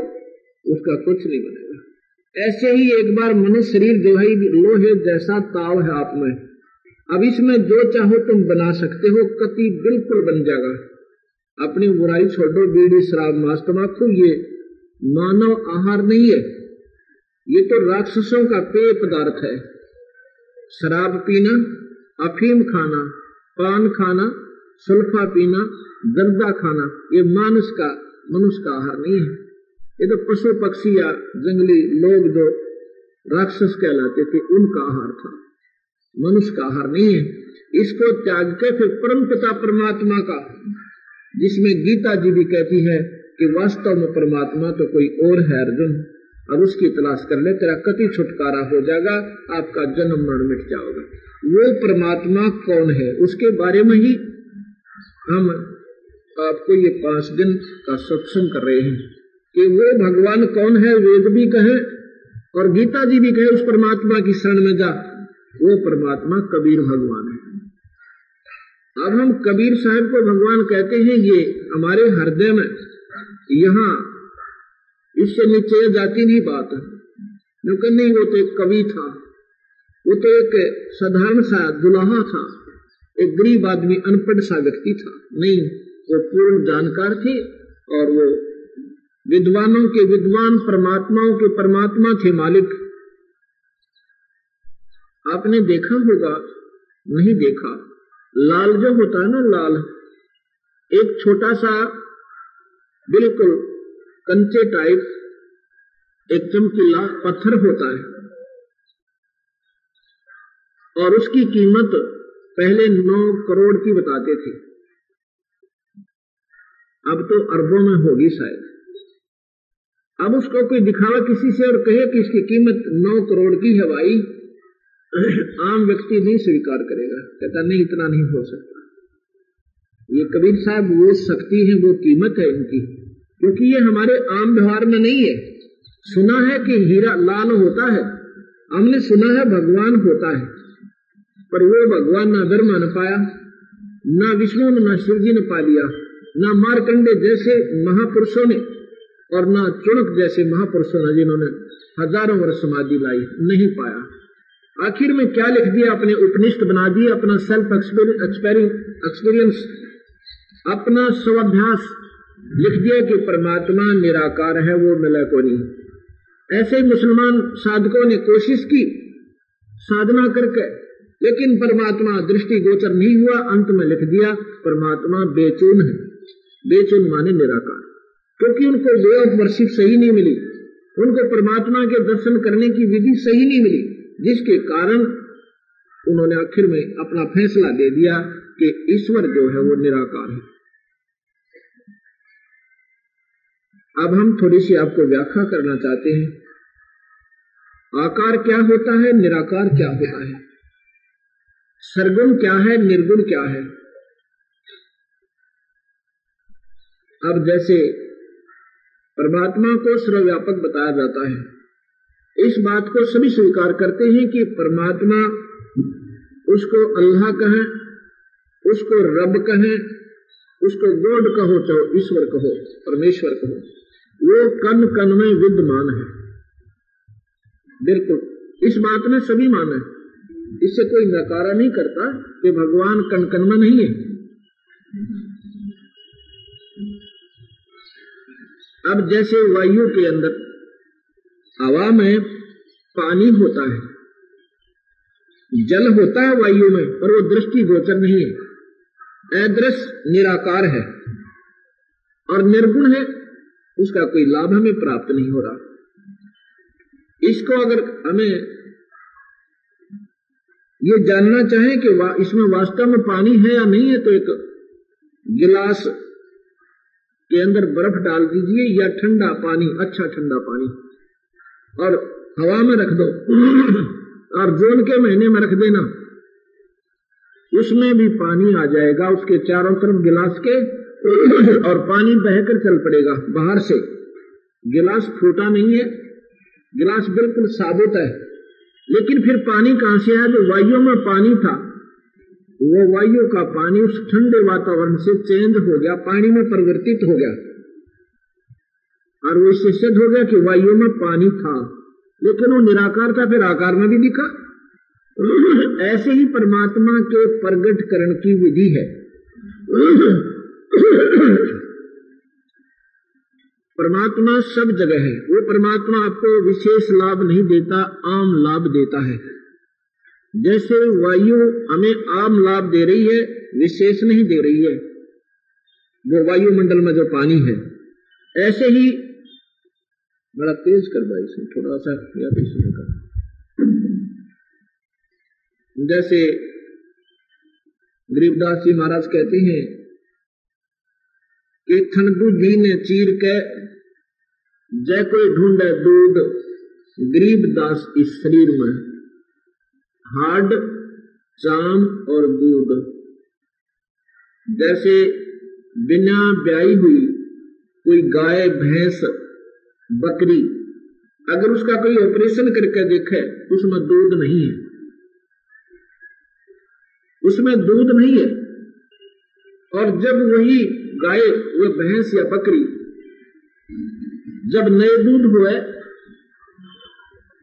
उसका कुछ नहीं बनेगा। ऐसे ही एक बार मनुष्य शरीर जो है लोहे जैसा ताव है आप में। अब इसमें जो चाहो तुम बना सकते हो, कति बिल्कुल बन जाएगा। अपनी बुराई छोड़ो, बीड़ी शराब मांस तमाकू ये मानव आहार नहीं है। ये तो राक्षसों का पेय पदार्थ है। शराब पीना, अफीम खाना, पान खाना, सुल्फा पीना दर्दा खाना, ये मानस का, मनुष्य का आहार नहीं है। ये तो पशु, पक्षी या जंगली लोग जो राक्षस कहलाते थे, उनका आहार था। मनुष्य का आहार नहीं है। इसको त्याग के फिर परम पिता परमात्मा का जिसमें गीता जी भी कहती है कि वास्तव में परमात्मा तो कोई और है अर्जुन। और उसकी तलाश कर ले, तेरा कति छुटकारा हो जाएगा, आपका जन्म मरण मिट जाओगे। वो परमात्मा कौन है, उसके बारे में ही हम आपको ये पाँच दिन का सत्संग कर रहे हैं कि वो भगवान कौन है, वेद भी कहे और गीता जी भी कहे, उस परमात्मा की शरण में जा। वो परमात्मा कबीर भगवान है। अब हम कबीर साहब को भगवान कहते हैं, ये हमारे हृदय में यहाँ इससे नीचे जाती नहीं बात कि नहीं, वो तो एक कवि था। वो तो एक साधारण सा दुल्हा था। एक गरीब आदमी, अनपढ़ सा व्यक्ति था। नहीं, वो पूर्ण जानकार थे और वो विद्वानों के विद्वान, परमात्माओं के परमात्मा थे मालिक। आपने देखा होगा? नहीं देखा। लाल जो होता है ना, लाल, एक छोटा सा, बिल्कुल कंचे टाइप एक चमकीला पत्थर होता है। और उसकी कीमत पहले नौ करोड़ की बताते थे। अब तो अरबों में होगी शायद। अब उसको कोई दिखावा किसी से और कहे कि इसकी कीमत नौ करोड़ की है भाई आम व्यक्ति नहीं स्वीकार करेगा। कहता, नहीं, इतना नहीं हो सकता। ये कबीर साहब, वो शक्ति है, वो कीमत है इनकी, क्योंकि ये हमारे आम व्यवहार में नहीं है। सुना है कि हीरा लाल होता है, हमने सुना है भगवान होता है, पर वो भगवान ना धर्म न पाया, ना विष्णु ने, ना शिव जी ने पा लिया, ना मारकंडे जैसे महापुरुषों ने, और ना चुणक जैसे महापुरुषों ने, जिन्होंने हज़ारों वर्ष समाधि लाई, नहीं पाया। आखिर में क्या लिख दिया अपने उपनिष्ठ बना दिए अपना सेल्फ एक्सपीरियंस अपना स्वाभ्यास? लिख दिया कि परमात्मा निराकार है, वो मिला को नहीं। ऐसे मुसलमान साधकों ने कोशिश की साधना करके, लेकिन परमात्मा दृष्टि गोचर नहीं हुआ। अंत में लिख दिया, परमात्मा बेचून है। बेचून माने निराकार। क्योंकि उनको वे ऑफ़ वर्शिप सही नहीं मिली। उनको परमात्मा के दर्शन करने की विधि सही नहीं मिली। जिसके कारण उन्होंने आखिर में अपना फैसला दे दिया कि ईश्वर जो है वो निराकार है। अब हम थोड़ी सी आपको व्याख्या करना चाहते हैं। आकार क्या होता है, निराकार क्या होता है? सरगुण क्या है, निर्गुण क्या है? अब जैसे परमात्मा को सर्वव्यापक बताया जाता है इस बात को सभी स्वीकार करते हैं कि परमात्मा उसको अल्लाह कहें, उसको रब कहें, उसको गोड कहो, चाहो ईश्वर कहो, परमेश्वर कहो। वो कन कन में विद्यमान है। बिल्कुल, इस बात में सभी माने इससे कोई नकारा नहीं करता कि भगवान कन कन में नहीं है। अब जैसे वायु के अंदर हवा में पानी होता है। जल होता है वायु में पर वो दृष्टि गोचर नहीं है। अदृश्य निराकार है। और निर्गुण है उसका कोई लाभ हमें प्राप्त नहीं हो रहा। इसको अगर हमें ये जानना चाहे कि वा, इसमें वास्तव में पानी है या नहीं है तो एक गिलास के अंदर बर्फ़ डाल दीजिए या ठंडा पानी अच्छा ठंडा पानी। और हवा में रख दो। और जून के महीने में रख देना। उसमें भी पानी आ जाएगा, उसके चारों तरफ़ गिलास के, और पानी बहकर चल पड़ेगा बाहर से। गिलास फूटा नहीं है, गिलास बिल्कुल साबुत है। लेकिन फिर पानी कहाँ से आया? जो वायु में पानी था, वो वायु का पानी उस ठंडे वातावरण से चेंज हो गया, पानी में परिवर्तित हो गया। और वो इससे सिद्ध हो गया कि वायु में पानी था, लेकिन वो निराकार था, फिर आकार में भी दिखा। ऐसे ही परमात्मा के प्रगटकरण की विधि है। परमात्मा सब जगह है। वो परमात्मा आपको विशेष लाभ नहीं देता, आम लाभ देता है। जैसे वायु हमें आम लाभ दे रही है, विशेष नहीं दे रही है। वो वायुमंडल में जो पानी है, ऐसे ही बड़ा तेज कर भाई इसमें थोड़ा सा या इसमें कर जैसे गरीबदास जी महाराज कहते हैं कि ठंडू जी ने चीर के जय कोई ढूंढे दूध गरीब दास इस शरीर में हार्ड चाम और दूध। जैसे बिना ब्याई हुई कोई गाय, भैंस बकरी। अगर उसका कोई ऑपरेशन करके देखे, उसमें दूध नहीं है। उसमें दूध नहीं है। और जब वही गाय, वो भैंस या बकरी, जब नए दूध हुए,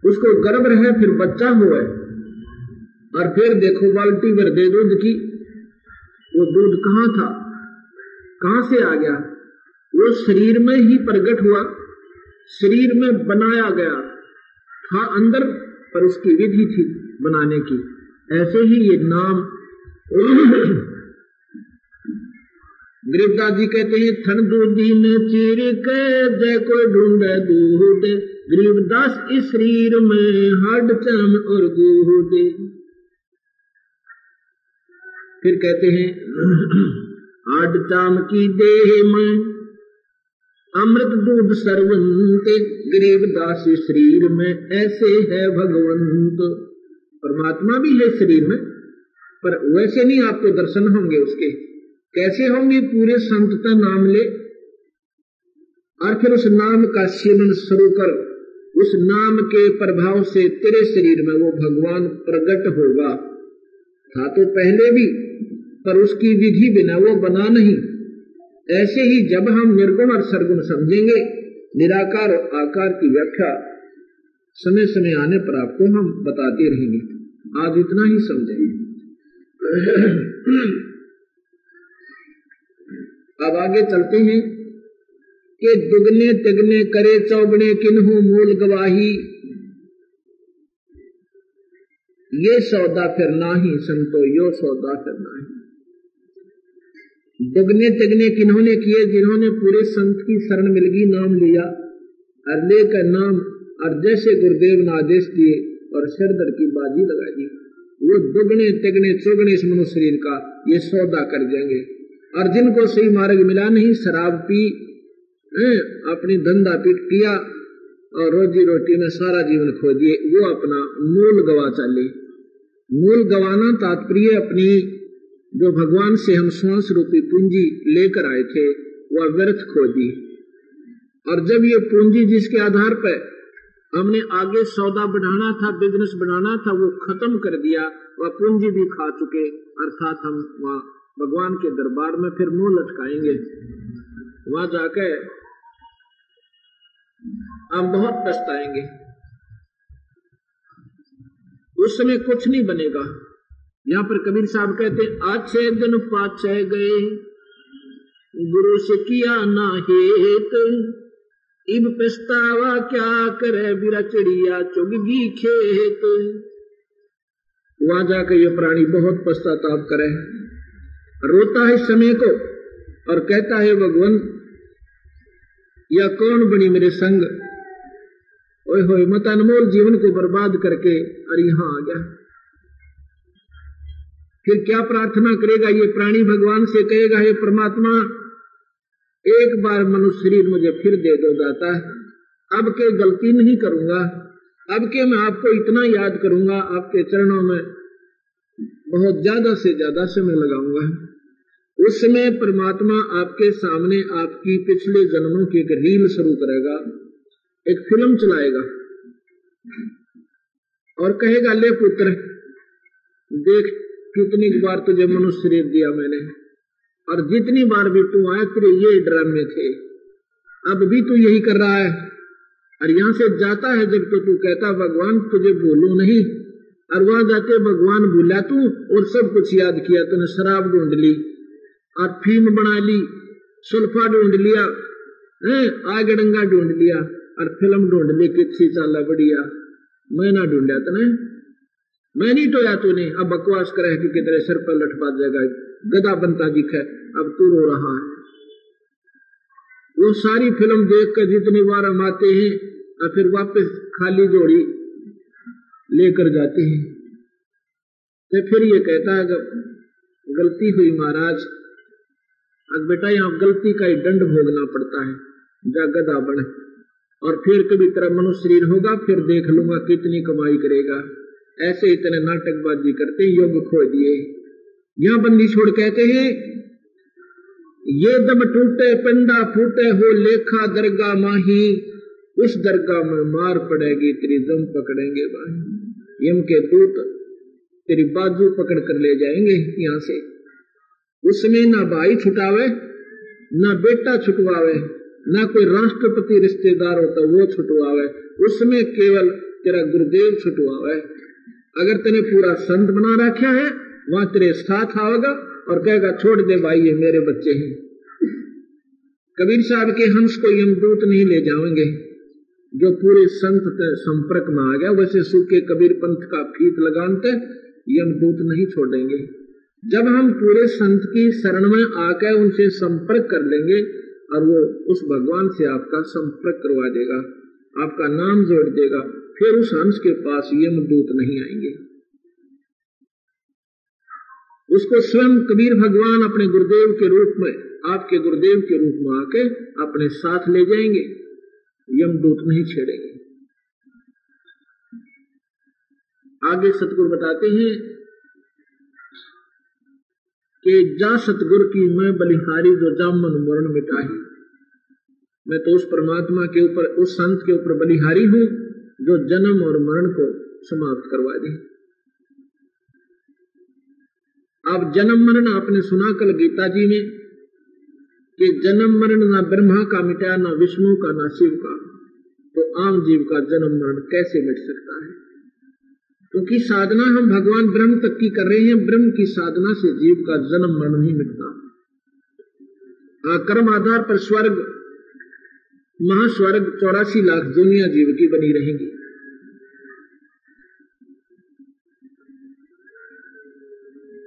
उसको गर्भ रहे, फिर बच्चा हुए, और फिर देखो बाल्टी भर दे दूध की, वो दूध कहाँ था? कहाँ से आ गया? वो शरीर में ही प्रकट हुआ। शरीर में बनाया गया था अंदर, पर उसकी विधि थी बनाने की। ऐसे ही ये नाम गरीबदास जी कहते हैं, थन दूधी में चीर के जय को ढूंढ दूध। गरीबदास इस शरीर में हड चम और दूध। फिर कहते हैं हड चाम की देह में अमृत दूध सर्वंत गरीबदास शरीर में ऐसे है भगवंत। परमात्मा भी है शरीर में, पर वैसे नहीं आपको दर्शन होंगे उसके। कैसे होंगे? पूरे संत का नाम ले। और फिर उस नाम का सेवन शुरू कर, उस नाम के प्रभाव से तेरे शरीर में वो भगवान प्रकट होगा। था तो पहले भी, पर उसकी विधि बिना वो बना नहीं। ऐसे ही जब हम निर्गुण और सरगुण समझेंगे, निराकार और आकार की व्याख्या समय समय आने पर आपको हम बताते रहेंगे। आज इतना ही समझेंगे। अब आगे चलते हैं कि दुगने तिगने करे चौगने किन्हू मूल गवाही। ये सौदा फिर नाही संतो, यो सौदा फिर नाही दुगने तिगने किन्होंने किए, जिन्होंने पूरे संत की शरण मिलगी, नाम लिया। और लेकर नाम और जैसे गुरुदेव ने आदेश दिए और सिरदर की बाजी लगा दी। वो दुगने तिगने चौगने इस मनुष्य शरीर का, ये सौदा कर देंगे। और जिनको सही मार्ग मिला नहीं, शराब पी अपनी धंधा पीट किया और रोजी रोटी में सारा जीवन खो दिए, वो अपना मूल गवा चले। मूल गवाना तात्पर्य अपनी जो भगवान से हम श्वास रूपी पूंजी लेकर आए थे, वह व्यर्थ खो दी और जब ये पूंजी जिसके आधार पर हमने आगे सौदा बढ़ाना था बिज़नेस बढ़ाना था, वो खत्म कर दिया, वह पूंजी भी खा चुके, अर्थात हम वहाँ भगवान के दरबार में फिर मुँह लटकाएँगे। वहाँ जाकर हम बहुत पछताएँगे। उस समय कुछ नहीं बनेगा। यहाँ पर कबीर साहब कहते अच्छे दिन पाछे गए, गुरु से किया ना हेत। इब पछतावा क्या करे बिरा चिड़िया चुगगी खेत। वहाँ जाकर यह प्राणी बहुत पश्चाताप करे। रोता है समय को और कहता है, भगवान या कौन बनी मेरे संग? ओए होए मत अनमोल जीवन को बर्बाद करके और यहाँ आ गया। फिर क्या प्रार्थना करेगा? ये प्राणी भगवान से कहेगा, हे परमात्मा, एक बार मनुष्य शरीर मुझे फिर दे दो दाता। अब के गलती नहीं करूँगा। अब के मैं आपको इतना याद करूँगा। आपके चरणों में बहुत ज़्यादा से ज़्यादा समय लगाऊँगा। उस समय परमात्मा आपके सामने आपकी पिछले जन्मों की एक रील शुरू करेगा, एक फ़िल्म चलाएगा और कहेगा, ले पुत्र, देख कितनी बार तुझे मनुष्य शरीर दिया मैंने? और जितनी बार भी तू आया तेरे ये ड्रामे थे। अब भी तू यही कर रहा है। और यहाँ से जाता है जब तो तू कहता, भगवान, तुझे भूलू नहीं। और वहाँ जाके भगवान भूला तू और सब कुछ याद किया तूने, शराब ढूंढ ली और फीम बना ली, सुल्फा ढूंढ लिया आग डंगा ढूंढ लिया और फ़िल्म ढूंढ ली किसी चाला बढ़िया मैं ना ढूंढा तने। मैं नहीं टोया तूने अब बकवास करे कि तेरे सिर पर लटपा जाएगा। गदा बनता दिखे अब तू रो रहा है। वो सारी फ़िल्म देख कर जितनी बार हम आते हैं, और फिर वापस खाली जोड़ी लेकर जाते हैं। तो फिर ये कहता है जब गलती हुई महाराज, अब बेटा यहाँ गलती का ही दंड भोगना पड़ता है। जा गदा बने। और फिर कभी तरह मनुष्य शरीर होगा, फिर देख लूँगा कितनी कमाई करेगा। ऐसे इतने नाटकबाजी करते योग खो दिए। यहाँ बंदी छोड़ कहते हैं, ये दम टूटे, पंडा फूटे हो, लेखा दरगाह माही, उस दरगाह में मार पड़ेगी, तेरी दम पकड़ेंगे भाई। यम के दूत, तेरी बाजू पकड़ कर ले जाएँगे यहाँ से। उसमें ना भाई छुटावे, ना बेटा छुटवावे, ना कोई राष्ट्रपति रिश्तेदार होता वो छुटवावे। उसमें केवल तेरा गुरुदेव छुटवावे। अगर तेने पूरा संत बना रखा है, वहाँ तेरे साथ आवेगा और कहेगा, छोड़ दे भाई, ये मेरे बच्चे हैं। कबीर साहब के हंस को यमदूत नहीं ले जाएँगे। जो पूरे संत संपर्क में आ गया, वैसे सूखे कबीर पंथ का फीत लगाते यमदूत नहीं छोड़ेंगे। जब हम पूरे संत की शरण में आकर उनसे संपर्क कर लेंगे, और वो उस भगवान से आपका संपर्क करवा देगा, आपका नाम जोड़ देगा फिर उस हंस के पास यमदूत नहीं आएँगे। उसको स्वयं कबीर भगवान अपने गुरुदेव के रूप में, आपके गुरुदेव के रूप में आके अपने साथ ले जाएँगे। यमदूत नहीं छेड़ेंगे। आगे सतगुरु बताते हैं कि जा सतगुरु की मैं बलिहारी जो जामन मरण मिटाही मैं तो उस परमात्मा के ऊपर, उस संत के ऊपर बलिहारी हूँ। जो जन्म और मरण को समाप्त करवा दे। अब जन्म मरण आपने सुना कल गीता जी में कि जन्म मरण ना ब्रह्मा का मिटा, ना विष्णु का, ना शिव का तो आम जीव का जन्म मरण कैसे मिट सकता है? क्योंकि साधना हम भगवान ब्रह्म तक की कर रहे हैं, ब्रह्म की साधना से जीव का जन्म मरण नहीं मिटता कर्म आधार पर स्वर्ग महास्वर्ग चौरासी लाख दुनिया जीव की बनी रहेंगी।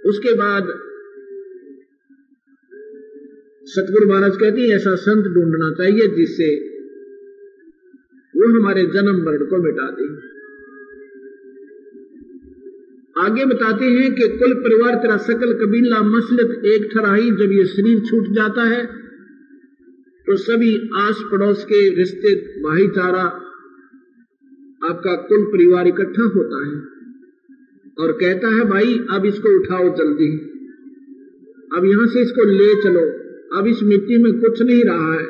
उसके बाद सतगुरु महाराज कहती है, ऐसा संत ढूंढना चाहिए जिससे वो हमारे जन्म मरण को मिटा दे। आगे बताते हैं कि कुल परिवार तेरा सकल कबीला मसलत एक ठराही जब ये शरीर छूट जाता है तो सभी आस पड़ोस के रिश्ते, भाईचारा आपका कुल परिवार इकट्ठा होता है और कहता है, भाई, अब इसको उठाओ जल्दी। अब यहाँ से इसको ले चलो। अब इस मिट्टी में कुछ नहीं रहा है।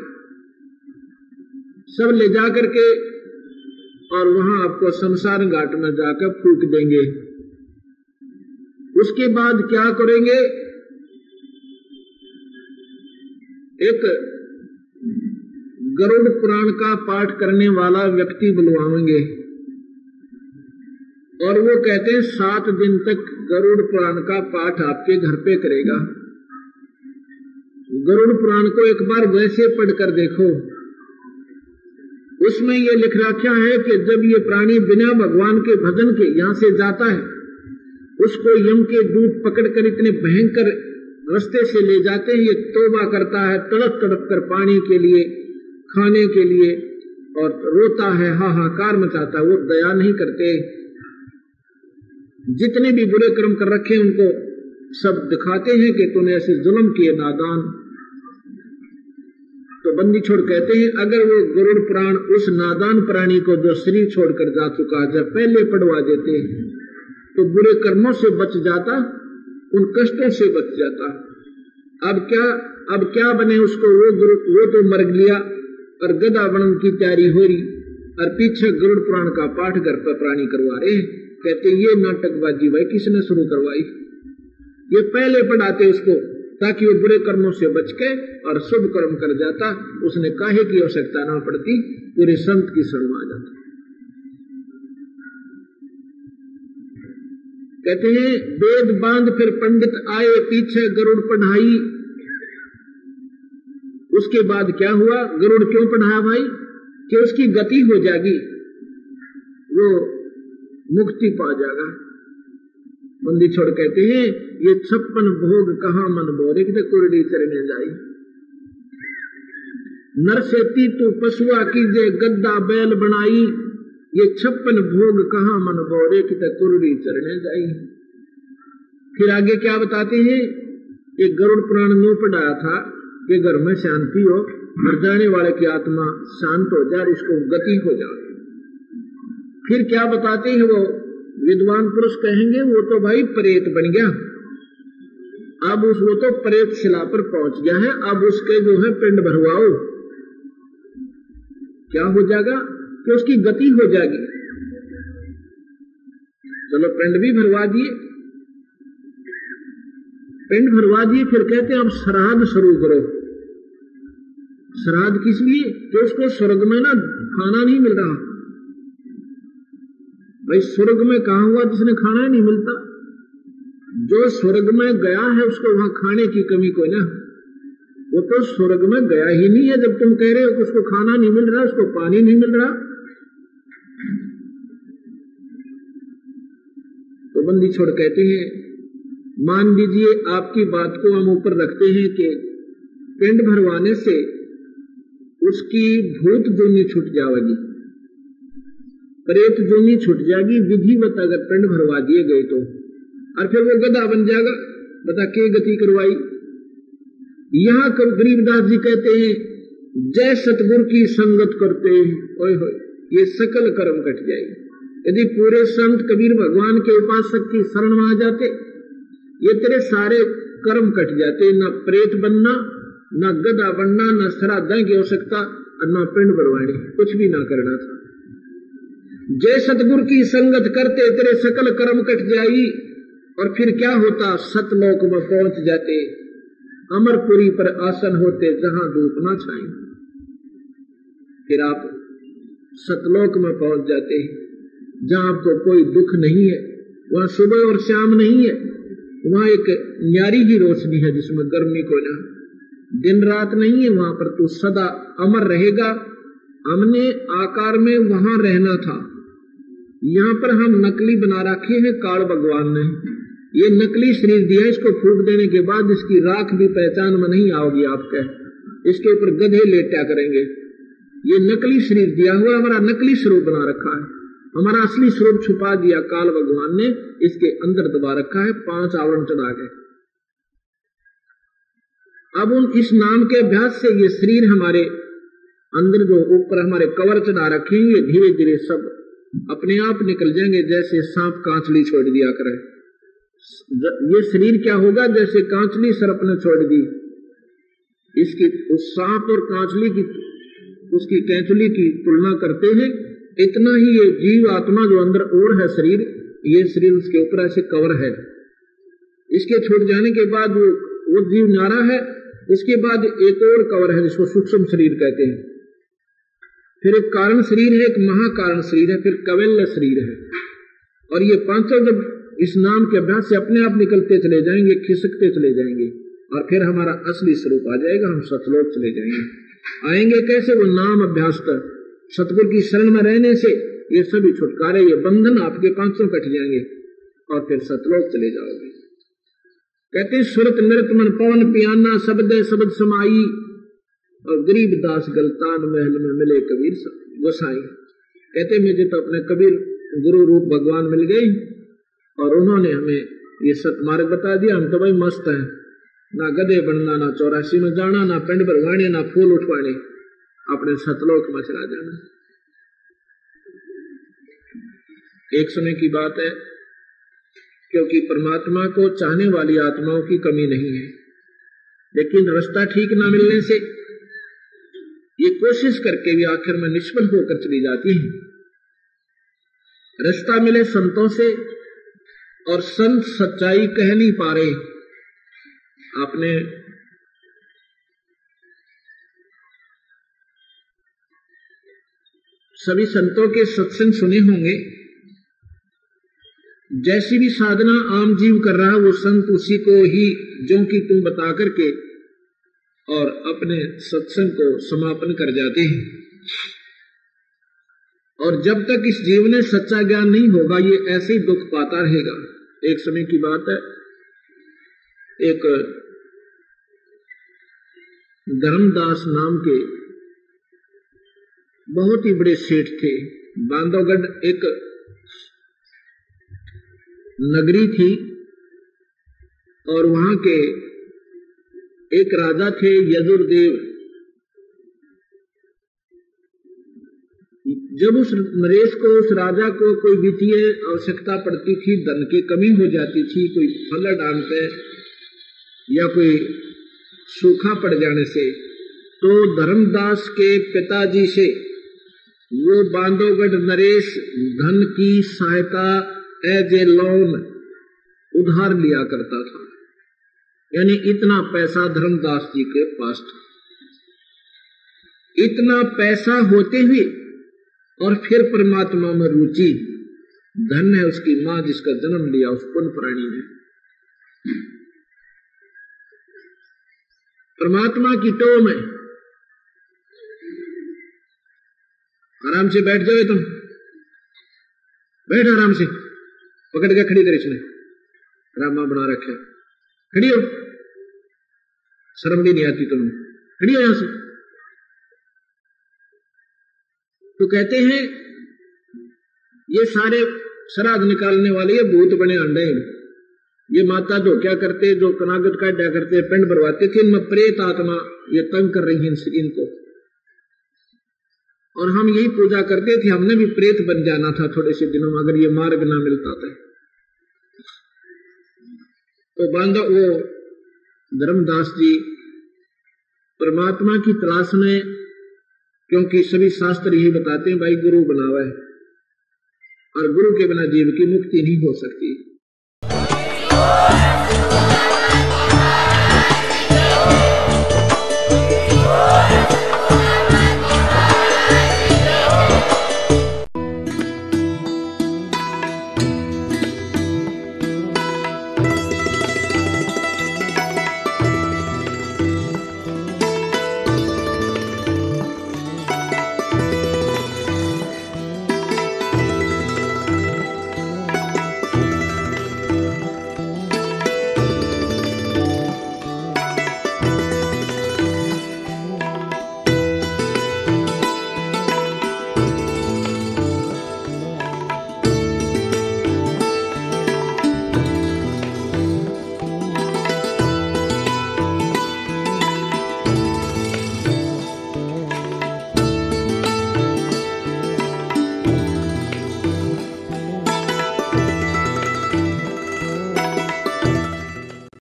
सब ले जा करके और वहाँ आपको शमशान घाट में जाकर फूक देंगे। उसके बाद क्या करेंगे? एक गरुड़ पुराण का पाठ करने वाला व्यक्ति बुलवाएँगे। और वो कहते हैं, सात दिन तक गरुड़ पुराण का पाठ आपके घर पे करेगा। गरुड़ पुराण को एक बार वैसे पढ़कर देखो। उसमें ये लिख रखा है कि जब ये प्राणी बिना भगवान के भजन के यहाँ से जाता है, उसको यम के दूध पकड़कर इतने भयंकर रस्ते से ले जाते हैं, ये तोबा करता है तड़प तड़प कर पानी के लिए खाने के लिए और रोता है हाहाकार मचाता है, वो दया नहीं करते। जितने भी बुरे कर्म कर रखे उनको सब दिखाते हैं कि तूने ऐसे जुल्म किए, नादान। तो बंदी छोड़ कहते हैं, अगर वो गरुड़ प्राण उस नादान प्राणी को जो शरीर छोड़कर जा चुका जब पहले पढ़वा देते तो बुरे कर्मों से बच जाता, उन कष्टों से बच जाता। अब क्या अब क्या बने उसको, वो गुरु, वो तो मर लिया और गदा बनन की तैयारी हो रही और पीछे गरुड़ पुराण का पाठ घर पर प्राणी करवा रहे कहते ये नाटकबाजी भाई, किसने शुरू करवाई? ये पहले पढ़ाते उसको, ताकि वो बुरे कर्मों से बच के और शुभ कर्म कर जाता। उसने काहे की आवश्यकता ना पड़ती, पूरे संत की शरण आ जाता। कहते हैं, वेद बाँध फिर पंडित आए, पीछे गरुड़ पढ़ाई उसके बाद क्या हुआ? गरुड़ क्यों पढ़ाया भाई? कि उसकी गति हो जाएगी, वो मुक्ति पा जाएगा। बंदी छोड़ कहते हैं, ये छप्पन भोग कहा मन बोरे कि कुरडी चरने जाई? नर से तू पशुआ कीजे गद्दा बैल बनाई, ये छप्पन भोग कहा मन बोरे कि कुरडी चरने जाई? फिर आगे क्या बताते हैं? कि गरुड़ पुराण में पढ़ाया था कि घर में शांति हो मर जाने वाले की आत्मा शांत हो जाए, इसको गति हो जाए। फिर क्या बताते हैं वो? विद्वान पुरुष कहेंगे, वो तो भाई प्रेत बन गया। अब उस, वो तो प्रेत शिला पर पहुँच गया है, अब उसके जो है पिंड भरवाओ। क्या हो जाएगा? कि उसकी गति हो जाएगी। चलो पिंड भी भरवा दिए पिंड भरवा दिए, फिर कहते अब श्राद्ध शुरू करो। श्राद्ध किस लिए? कि उसको स्वर्ग में ना खाना नहीं मिल रहा। भाई, स्वर्ग में कहा हुआ जिसने खाना नहीं मिलता? जो स्वर्ग में गया है, उसको वहाँ खाने की कमी कोई ना वो तो स्वर्ग में गया ही नहीं है, जब तुम कह रहे हो उसको खाना नहीं मिल रहा, उसको पानी नहीं मिल रहा। तो बंदी छोड़ कहते हैं मान लीजिए आपकी बात को हम ऊपर रखते हैं कि पिंड भरवाने से उसकी भूत दुनी छूट जाएगी। प्रेत जोनी छूट जाएगी, विधिवत अगर पिंड भरवा दिए गए तो। और फिर वो गदा बन जाएगा, बता के गति करवाई। यहाँ कर गरीबदास जी कहते हैं, जय सतगुरु की संगत करते ओए हो ये सकल कर्म कट जाएगी। यदि पूरे संत कबीर भगवान के उपासक की शरण में आ जाते ये तेरे सारे कर्म कट जाते न प्रेत बनना, न गदा बनना, न श्राद्धा की आवश्यकता और न पिंड भरवानी कुछ भी ना करना था। जय सतगुरु की संगत करते तेरे सकल कर्म कट जाएगी और फिर क्या होता? सतलोक में पहुँच जाते। अमरपुरी पर आसन होते जहाँ धूप ना छाई। फिर आप सतलोक में पहुँच जाते जहाँ आपको कोई दुख नहीं है, वहाँ सुबह और शाम नहीं है। वहाँ एक न्यारी की रोशनी है जिसमें गर्मी को ना, दिन रात नहीं है वहाँ पर तू सदा अमर रहेगा। हमने आकार में वहाँ रहना था। यहाँ पर हम नकली बना रखे हैं काल भगवान ने। ये नकली शरीर दिया, इसको फूक देने के बाद इसकी राख भी पहचान में नहीं आओगी आपके। इसके ऊपर गधे लेटा करेंगे। ये नकली शरीर दिया हुआ, हमारा नकली स्वरूप बना रखा है। हमारा असली स्वरूप छुपा दिया काल भगवान ने, इसके अंदर दबा रखा है, पाँच आवरण चढ़ा के अब उन इस नाम के अभ्यास से ये शरीर हमारे अंदर जो ऊपर हमारे कवर चढ़ा रखेंगे धीरे धीरे सब अपने आप निकल जाएँगे, जैसे सांप कांचली छोड़ दिया करे। ये शरीर क्या होगा, जैसे कांचली सरप ने छोड़ दी? इसकी उस सांप और कांचली की, उसकी कैंचली की तुलना करते हैं इतना ही ये जीव आत्मा जो अंदर और है शरीर, ये शरीर उसके ऊपर ऐसे कवर है। इसके छूट जाने के बाद वो वो जीव नारा है इसके बाद एक और कवर है जिसको सूक्ष्म शरीर कहते हैं। फिर एक कारण शरीर है, एक महाकारण शरीर है, फिर कवल्य शरीर है। और ये पाँचों जब इस नाम के अभ्यास से अपने आप निकलते चले जाएँगे, खिसकते चले जाएँगे, और फिर हमारा असली स्वरूप आ जाएगा, हम सतलोक चले जाएँगे। आएँगे कैसे वो नाम अभ्यास कर सतगुरु की शरण में रहने से ये सभी छुटकारे, ये बंधन आपके पाँचों कट जाएँगे और फिर सतलोक चले जाओगे। कहते सुरत नृत मन पवन पियाना शब्द शब्द समाई। और गरीब दास गलतान महल में मिले कबीर गोसाई। कहते मुझे तो अपने कबीर गुरु रूप भगवान मिल गए और उन्होंने हमें ये सतमार्ग बता दिया। हम तो भाई मस्त हैं। ना गधे बनना, ना चौरासी में जाना, ना पिंड भरवाने ना फूल उठवाने। अपने सतलोक में चला जाना। एक समय की बात है, क्योंकि परमात्मा को चाहने वाली आत्माओं की कमी नहीं है, लेकिन रास्ता ठीक ना मिलने से ये कोशिश करके भी आखिर में निष्फल होकर चली जाती है। रास्ता मिले संतों से, और संत सच्चाई कह नहीं पा रहे। आपने सभी संतों के सत्संग सुने होंगे। जैसी भी साधना आम जीव कर रहा वो संत उसी को ही जो कि तुम बता करके और अपने सत्संग को समापन कर जाते हैं। और जब तक इस जीव ने सच्चा ज्ञान नहीं होगा, ये ऐसे ही दुख पाता रहेगा। एक समय की बात है। एक धर्मदास नाम के बहुत ही बड़े सेठ थे। बांधवगढ़ एक नगरी थी और वहाँ के एक राजा थे, यजुर्देव। जब उस नरेश को, उस राजा को कोई वित्तीय आवश्यकता पड़ती थी, धन की कमी हो जाती थी, कोई फल डाल पे या कोई सूखा पड़ जाने से तो धर्मदास के पिताजी से वो बांधोगढ़ नरेश धन की सहायता एज ए लोन उधार लिया करता था। यानी इतना पैसा धर्मदास जी के पास था। इतना पैसा होते हुए और फिर परमात्मा में रुचि, धन है उसकी माँ जिसका जन्म लिया, उस पुन प्राणी ने। परमात्मा की टो में आराम से बैठ जाओ तुम। बैठ आराम से। पकड़ के खड़ी करे रामा बना रखे खड़ी हो। शर्म भी नहीं आती तुम्हें खड़ी हो यहाँ से। तो कहते हैं, ये सारे श्राद्ध निकालने वाले ये भूत बने अंडे ये माता जो क्या करते जो कनागत काटा करते पिंड भरवाते थे इनमें प्रेत आत्मा ये तंग कर रही है इनको और हम यही पूजा करते थे, हमने भी प्रेत बन जाना था थोड़े से दिनों में, अगर ये मार्ग ना मिलता था तो बांधा वो धर्मदास जी, परमात्मा की तलाश में, क्योंकि सभी शास्त्र यही बताते हैं, भाई गुरु बनावा है, और गुरु के बिना जीव की मुक्ति नहीं हो सकती।